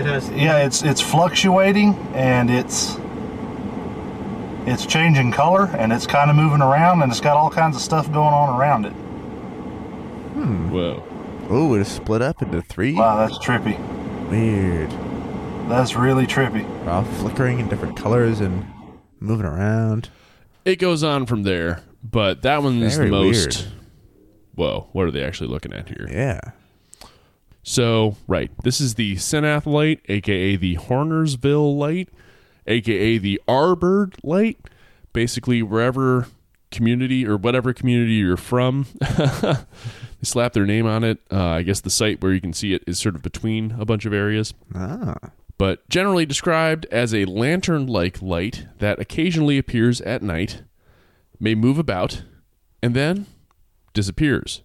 It has Yeah, it's it's fluctuating and it's it's changing color and it's kind of moving around and it's got all kinds of stuff going on around it. Hmm. Whoa. Oh, it is split up into three. Wow, that's trippy. Weird. That's really trippy. They're all flickering in different colors and moving around. It goes on from there, but that one's Very the most. weird. Whoa, what are they actually looking at here? Yeah. So, right, this is the Senath light, aka the Hornersville light, aka the Arbyrd light. Basically, wherever community or whatever community you're from, they slap their name on it. Uh, I guess the site where you can see it is sort of between a bunch of areas, Ah. But generally described as a lantern like light that occasionally appears at night, may move about, and then disappears.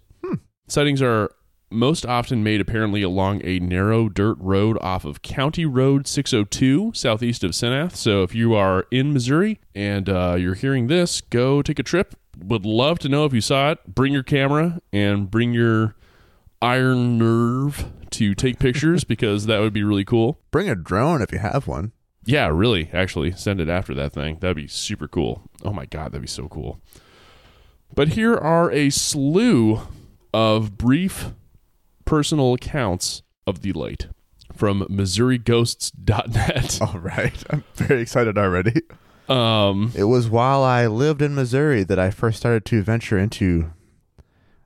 Sightings are most often made apparently along a narrow dirt road off of County Road 602, southeast of Senath. So if you are in Missouri and uh, you're hearing this, go take a trip. Would love to know if you saw it. Bring your camera and bring your iron nerve to take pictures because that would be really cool. Bring a drone if you have one. Yeah, really, actually, send it after that thing. That'd be super cool. Oh my god, that'd be so cool. But here are a slew of brief personal accounts of the light from MissouriGhosts.net. All right. I'm very excited already. Um, It was while I lived in Missouri that I first started to venture into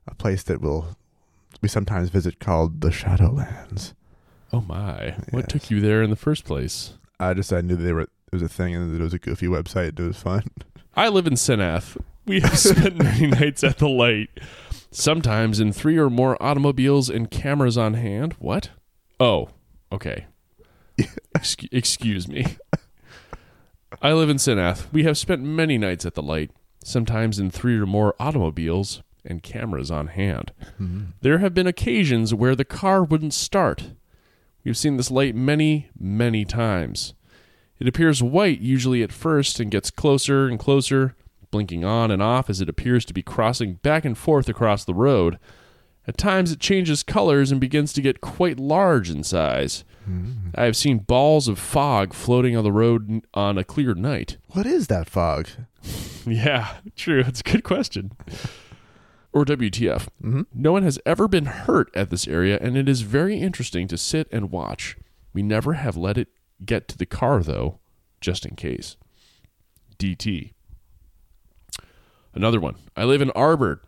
a place that will we sometimes visit called the Shadowlands. oh my, what took you there in the first place? I just I knew they were it was a thing and that it was a goofy website. And It was fun. I live in Senath. We have spent many nights at the light, sometimes in three or more automobiles and cameras on hand. What? Oh, okay. Excu- excuse me. I live in Senath. We have spent many nights at the light, sometimes in three or more automobiles and cameras on hand. Mm-hmm. There have been occasions where the car wouldn't start. We've seen this light many, many times. It appears white usually at first and gets closer and closer, blinking on and off as it appears to be crossing back and forth across the road. At times it changes colors and begins to get quite large in size. Mm-hmm. I have seen balls of fog floating on the road on a clear night. What is that fog? Yeah, true. It's a good question. Or WTF. Mm-hmm. No one has ever been hurt at this area, and it is very interesting to sit and watch. We never have let it get to the car, though, just in case. DT. Another one. I live in Arbor.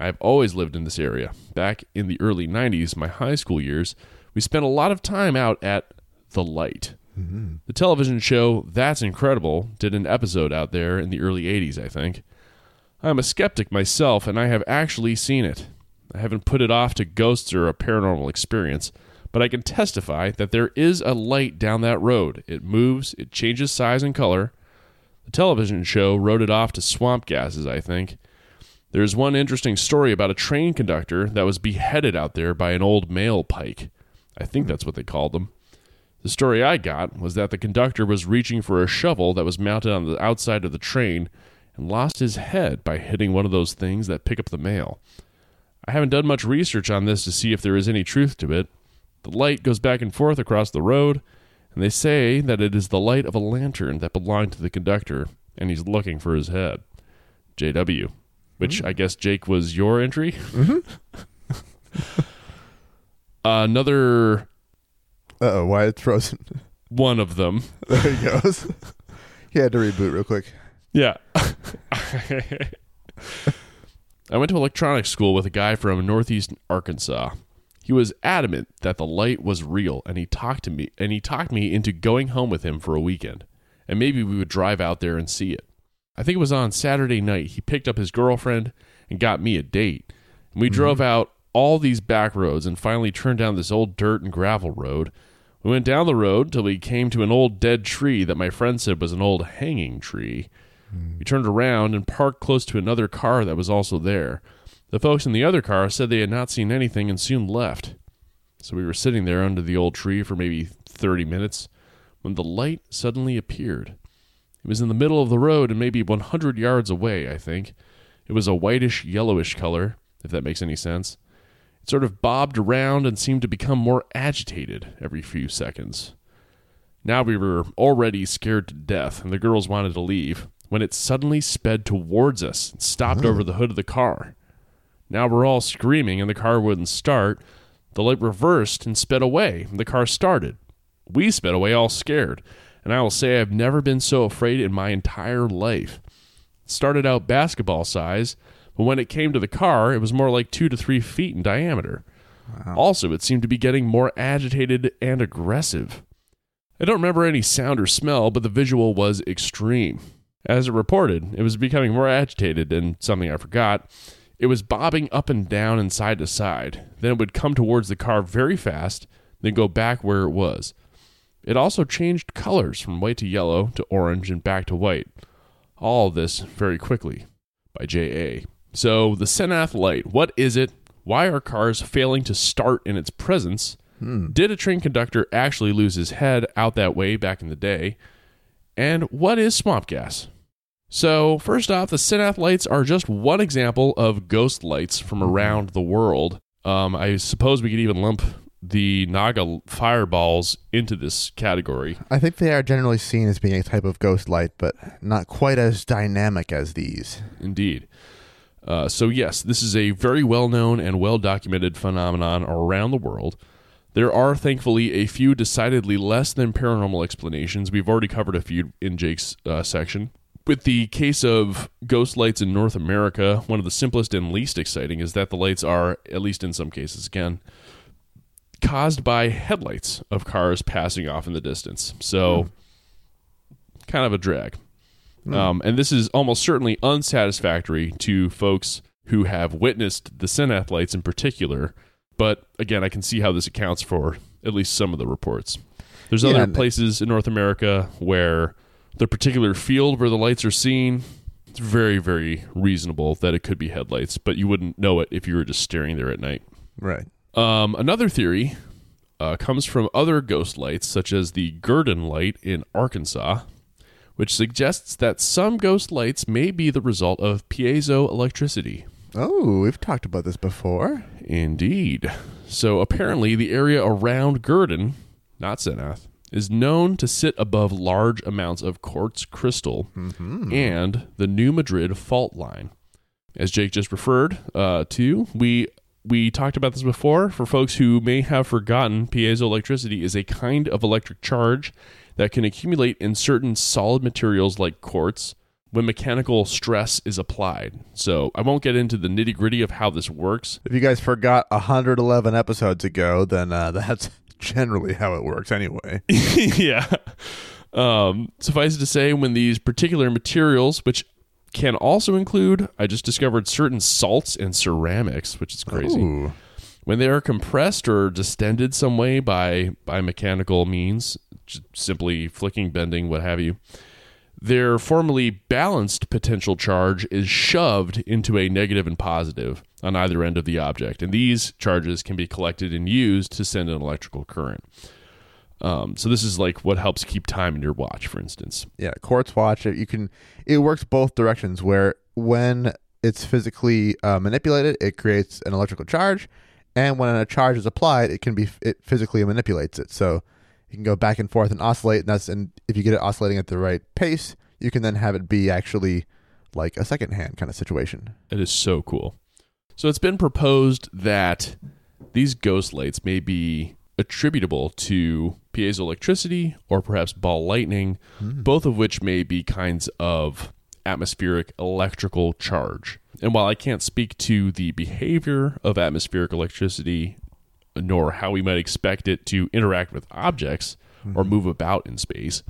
I have always lived in this area. Back in the early 90s, my high school years, we spent a lot of time out at The Light. Mm-hmm. The television show That's Incredible did an episode out there in the early 80s, I think. I'm a skeptic myself, and I have actually seen it. I haven't put it off to ghosts or a paranormal experience, but I can testify that there is a light down that road. It moves, it changes size and color. The television show wrote it off to swamp gases, I think. There's one interesting story about a train conductor that was beheaded out there by an old mail pike. I think that's what they called them. The story I got was that the conductor was reaching for a shovel that was mounted on the outside of the train and lost his head by hitting one of those things that pick up the mail. I haven't done much research on this to see if there is any truth to it. The light goes back and forth across the road, and they say that it is the light of a lantern that belonged to the conductor, and he's looking for his head. JW. Which I guess Jake was your entry. Another Uh oh, why it's frozen. one of them. there he goes. he had to reboot real quick. Yeah. I went to electronics school with a guy from northeast Arkansas. He was adamant that the light was real and he talked to me and he talked me into going home with him for a weekend. And maybe we would drive out there and see it. I think it was on Saturday night he picked up his girlfriend and got me a date. And we mm-hmm. drove out all these back roads and finally turned down this old dirt and gravel road. We went down the road till we came to an old dead tree that my friend said was an old hanging tree. We turned around and parked close to another car that was also there. The folks in the other car said they had not seen anything and soon left. So we were sitting there under the old tree for maybe 30 minutes when the light suddenly appeared. It was in the middle of the road and maybe 100 yards away, I think. It was a whitish yellowish color, if that makes any sense. It sort of bobbed around and seemed to become more agitated every few seconds. Now we were already scared to death, and the girls wanted to leave, when it suddenly sped towards us and stopped over the hood of the car. Now we're all screaming, and the car wouldn't start. The light reversed and sped away, and the car started. We sped away all scared, and I will say I've never been so afraid in my entire life. It started out basketball size, but when it came to the car, it was more like two to three feet in diameter. Also, it seemed to be getting more agitated and aggressive. I don't remember any sound or smell, but the visual was extreme. As it reported, it was becoming more agitated, and something I forgot. It was bobbing up and down and side to side. Then it would come towards the car very fast, then go back where it was. It also changed colors from white to yellow to orange and back to white. All this very quickly. By J.A. So, the Senath Light, what is it? Why are cars failing to start in its presence? Hmm. Did a train conductor actually lose his head out that way back in the day? And what is swamp gas? So, first off, the Senath lights are just one example of ghost lights from around the world. Um, I suppose we could even lump the Naga fireballs into this category. I think they are generally seen as being a type of ghost light, but not quite as dynamic as these. Indeed. Uh, so, yes, this is a very well known and well documented phenomenon around the world. There are thankfully a few decidedly less than paranormal explanations. We've already covered a few in Jake's uh, section. With the case of ghost lights in North America, one of the simplest and least exciting is that the lights are, at least in some cases, again, caused by headlights of cars passing off in the distance. So, kind of a drag. Um, and this is almost certainly unsatisfactory to folks who have witnessed the Senath lights in particular. But again, I can see how this accounts for at least some of the reports. There's Yeah, other places in North America where the particular field where the lights are seen, it's very, very reasonable that it could be headlights, but you wouldn't know it if you were just staring there at night. Right. Um, another theory uh, comes from other ghost lights, such as the Gurdon light in Arkansas, which suggests that some ghost lights may be the result of piezo electricity. Oh, we've talked about this before. Indeed. So apparently, the area around Gurdon, not Senath, is known to sit above large amounts of quartz crystal and the New Madrid fault line. As Jake just referred uh, to, we we talked about this before. For folks who may have forgotten, piezoelectricity is a kind of electric charge that can accumulate in certain solid materials like quartz when mechanical stress is applied. So I won't get into the nitty gritty of how this works. If you guys forgot 111 episodes ago, then uh, that's generally how it works anyway. yeah. Um, suffice it to say, when these particular materials, which can also include, I just discovered certain salts and ceramics, which is crazy. Ooh. When they are compressed or distended some way by by mechanical means, simply flicking, bending, what have you, their formerly balanced potential charge is shoved into a negative and positive on either end of the object, and these charges can be collected and used to send an electrical current. Um, so this is like what helps keep time in your watch, for instance. Yeah, quartz watch. You can. It works both directions. Where when it's physically uh, manipulated, it creates an electrical charge, and when a charge is applied, it can be it physically manipulates it. So you can go back and forth and oscillate. And that's and if you get it oscillating at the right pace, you can then have it be actually like a second hand kind of situation. It is so cool. So it's been proposed that these ghost lights may be attributable to piezoelectricity or perhaps ball lightning, hmm. both of which may be kinds of atmospheric electrical charge. And while I can't speak to the behavior of atmospheric electricity nor how we might expect it to interact with objects or move about in space,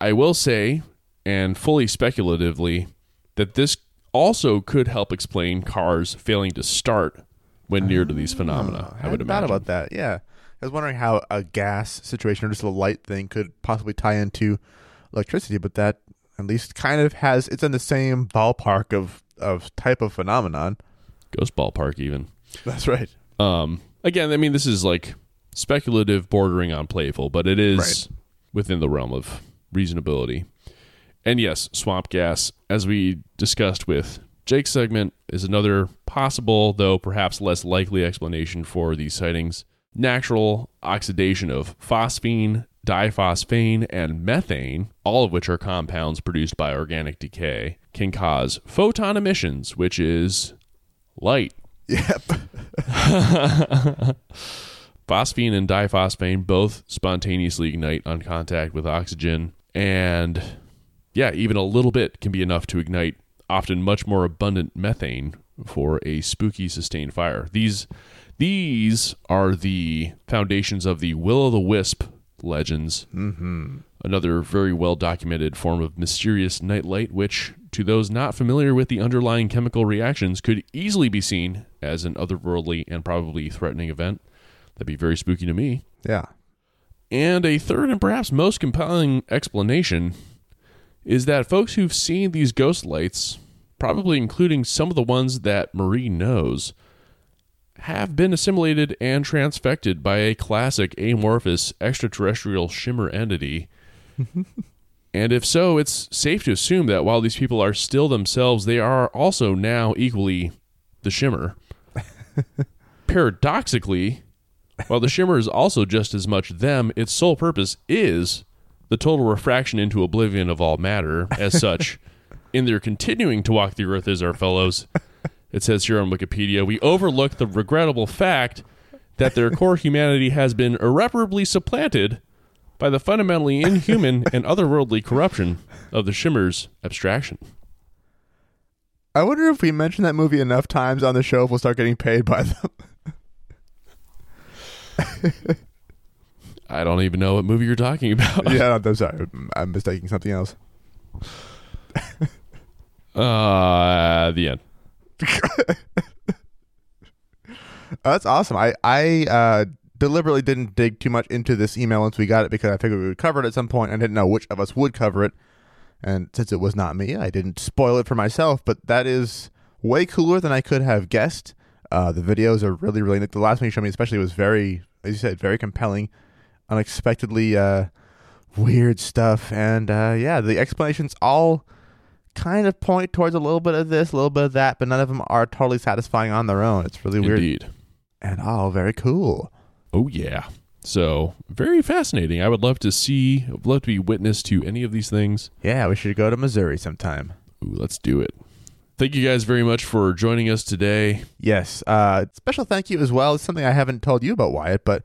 I will say, and fully speculatively, that this also could help explain cars failing to start when near to these phenomena. I, would hadn't thought imagine. about that. Yeah, I was wondering how a gas situation or just a light thing could possibly tie into electricity, but that at least kind of has it's in the same ballpark of of type of phenomenon. Ghost ballpark, even. That's right. Um, again, I mean, this is like speculative, bordering on playful, but it is within the realm of reasonability. And yes, swamp gas, as we discussed with Jake's segment, is another possible, though perhaps less likely explanation for these sightings. Natural oxidation of phosphine, diphosphane, and methane, all of which are compounds produced by organic decay, can cause photon emissions, which is light. Yep. Phosphine and diphosphane both spontaneously ignite on contact with oxygen. And yeah, even a little bit can be enough to ignite often much more abundant methane for a spooky sustained fire. These these are the foundations of the will o' the wisp legends. Mm-hmm. Another very well documented form of mysterious nightlight, which, to those not familiar with the underlying chemical reactions, could easily be seen as an otherworldly and probably threatening event. That'd be very spooky to me. Yeah. And a third and perhaps most compelling explanation is that folks who've seen these ghost lights, probably including some of the ones that Marie knows, have been assimilated and transfected by a classic amorphous extraterrestrial shimmer entity? and if so, it's safe to assume that while these people are still themselves, they are also now equally the shimmer. Paradoxically, while the shimmer is also just as much them, its sole purpose is the total refraction into oblivion of all matter. As such, in their continuing to walk the earth as our fellows, it says here on Wikipedia, we overlook the regrettable fact that their core humanity has been irreparably supplanted by the fundamentally inhuman and otherworldly corruption of the shimmer's abstraction. I wonder if we mention that movie enough times on the show, if we'll start getting paid by them. I don't even know what movie you're talking about. yeah, I'm sorry. I'm mistaking something else. Uh, the end. Oh, that's awesome. I I uh, deliberately didn't dig too much into this email once we got it because I figured we would cover it at some point. I didn't know which of us would cover it, and since it was not me, I didn't spoil it for myself. But that is way cooler than I could have guessed. Uh, the videos are really really the last one you showed me, especially, was very, as you said, very compelling, unexpectedly uh, weird stuff, and uh, yeah, the explanations all kind of point towards a little bit of this, a little bit of that, but none of them are totally satisfying on their own. It's really weird Indeed. and all very cool. Oh yeah. So very fascinating. I would love to see. I'd love to be witness to any of these things. Yeah, we should go to Missouri sometime. Ooh, let's do it. Thank you guys very much for joining us today. Yes. Uh, special thank you as well. It's something I haven't told you about, Wyatt, but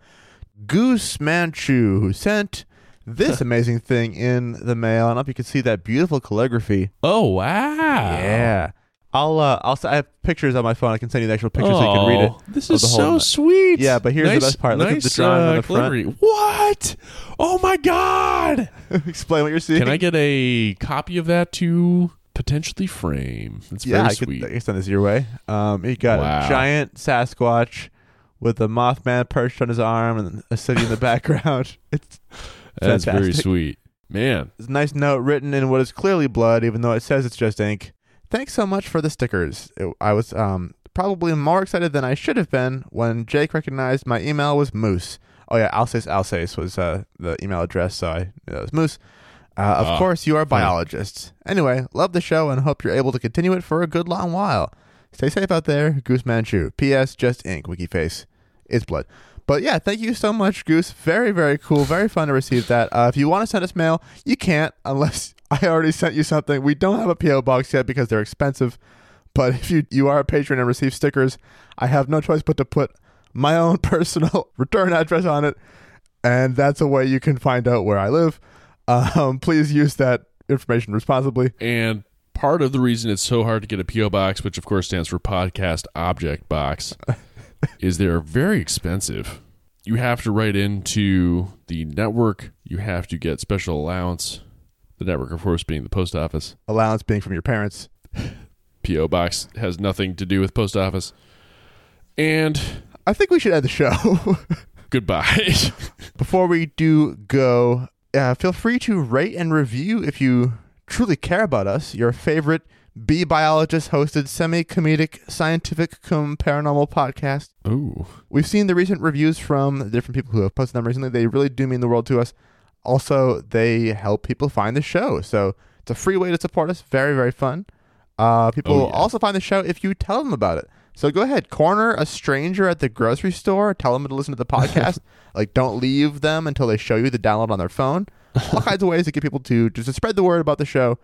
Goose Manchu, who sent this amazing thing in the mail. I don't know if you can see that beautiful calligraphy. Oh wow! Yeah. I'll uh I'll I have pictures on my phone. I can send you the actual picture so you can read it. Oh, This of is the whole so sweet. Yeah, but here's the best part. Look at the nice, drawing on uh, the front. calligraphy. What? Oh my god! Explain what you're seeing. Can I get a copy of that to potentially frame? It's yeah, very I could, sweet. I can send this your way. Um, you got Wow. a giant Sasquatch with a Mothman perched on his arm and a city in the background. It's That's very fantastic. sweet, man. There's a nice note written in what is clearly blood, even though it says it's just ink. Thanks so much for the stickers. It- I was um, probably more excited than I should have been when Jake recognized my email was Moose. Oh yeah, Alsace Alsace was uh, the email address, so I knew that was Moose. Uh, of Ah, course, you are biologists. Anyway, love the show and hope you're able to continue it for a good long while. Stay safe out there, Goose Manchu. P.S. Just ink. wiki face. It's blood. But yeah, thank you so much, Goose. Very, very cool. Very fun to receive that. Uh, if you want to send us mail, you can't unless I already sent you something. We don't have a PO box yet because they're expensive. But if you you are a patron and receive stickers, I have no choice but to put my own personal return address on it, and that's a way you can find out where I live. Um, please use that information responsibly. And part of the reason it's so hard to get a PO box, which of course stands for Podcast Object Box, is they're very expensive. You have to write into the network. You have to get special allowance. The network, of course, being the post office. Allowance being from your parents. PO box has nothing to do with post office. And I think we should end the show. goodbye. Before we do go, uh, feel free to rate and review if you truly care about us. Your favorite bee biologist hosted semi comedic scientific cum paranormal podcast. Ooh. We've seen the recent reviews from different people who have posted them recently. They really do mean the world to us. Also, they help people find the show. So it's a free way to support us. Very, very fun. Uh, people Oh, will also find the show if you tell them about it. So go ahead, corner a stranger at the grocery store, tell them to listen to the podcast. like, don't leave them until they show you the download on their phone. All kinds of ways to get people to just to spread the word about the show.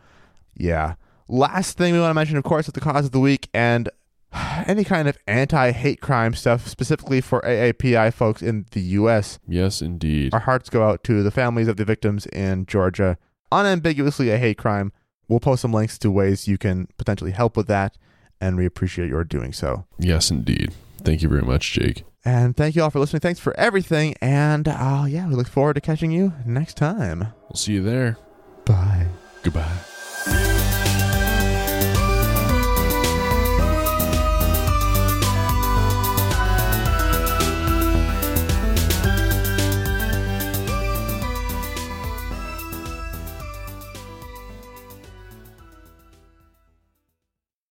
Yeah. Last thing we want to mention, of course, is the cause of the week and any kind of anti-hate crime stuff, specifically for AAPI folks in the U.S. Yes, indeed. Our hearts go out to the families of the victims in Georgia. Unambiguously a hate crime. We'll post some links to ways you can potentially help with that, and we appreciate your doing so. Yes, indeed. Thank you very much, Jake. And thank you all for listening. Thanks for everything. And uh, yeah, we look forward to catching you next time. We'll see you there. Bye. Goodbye.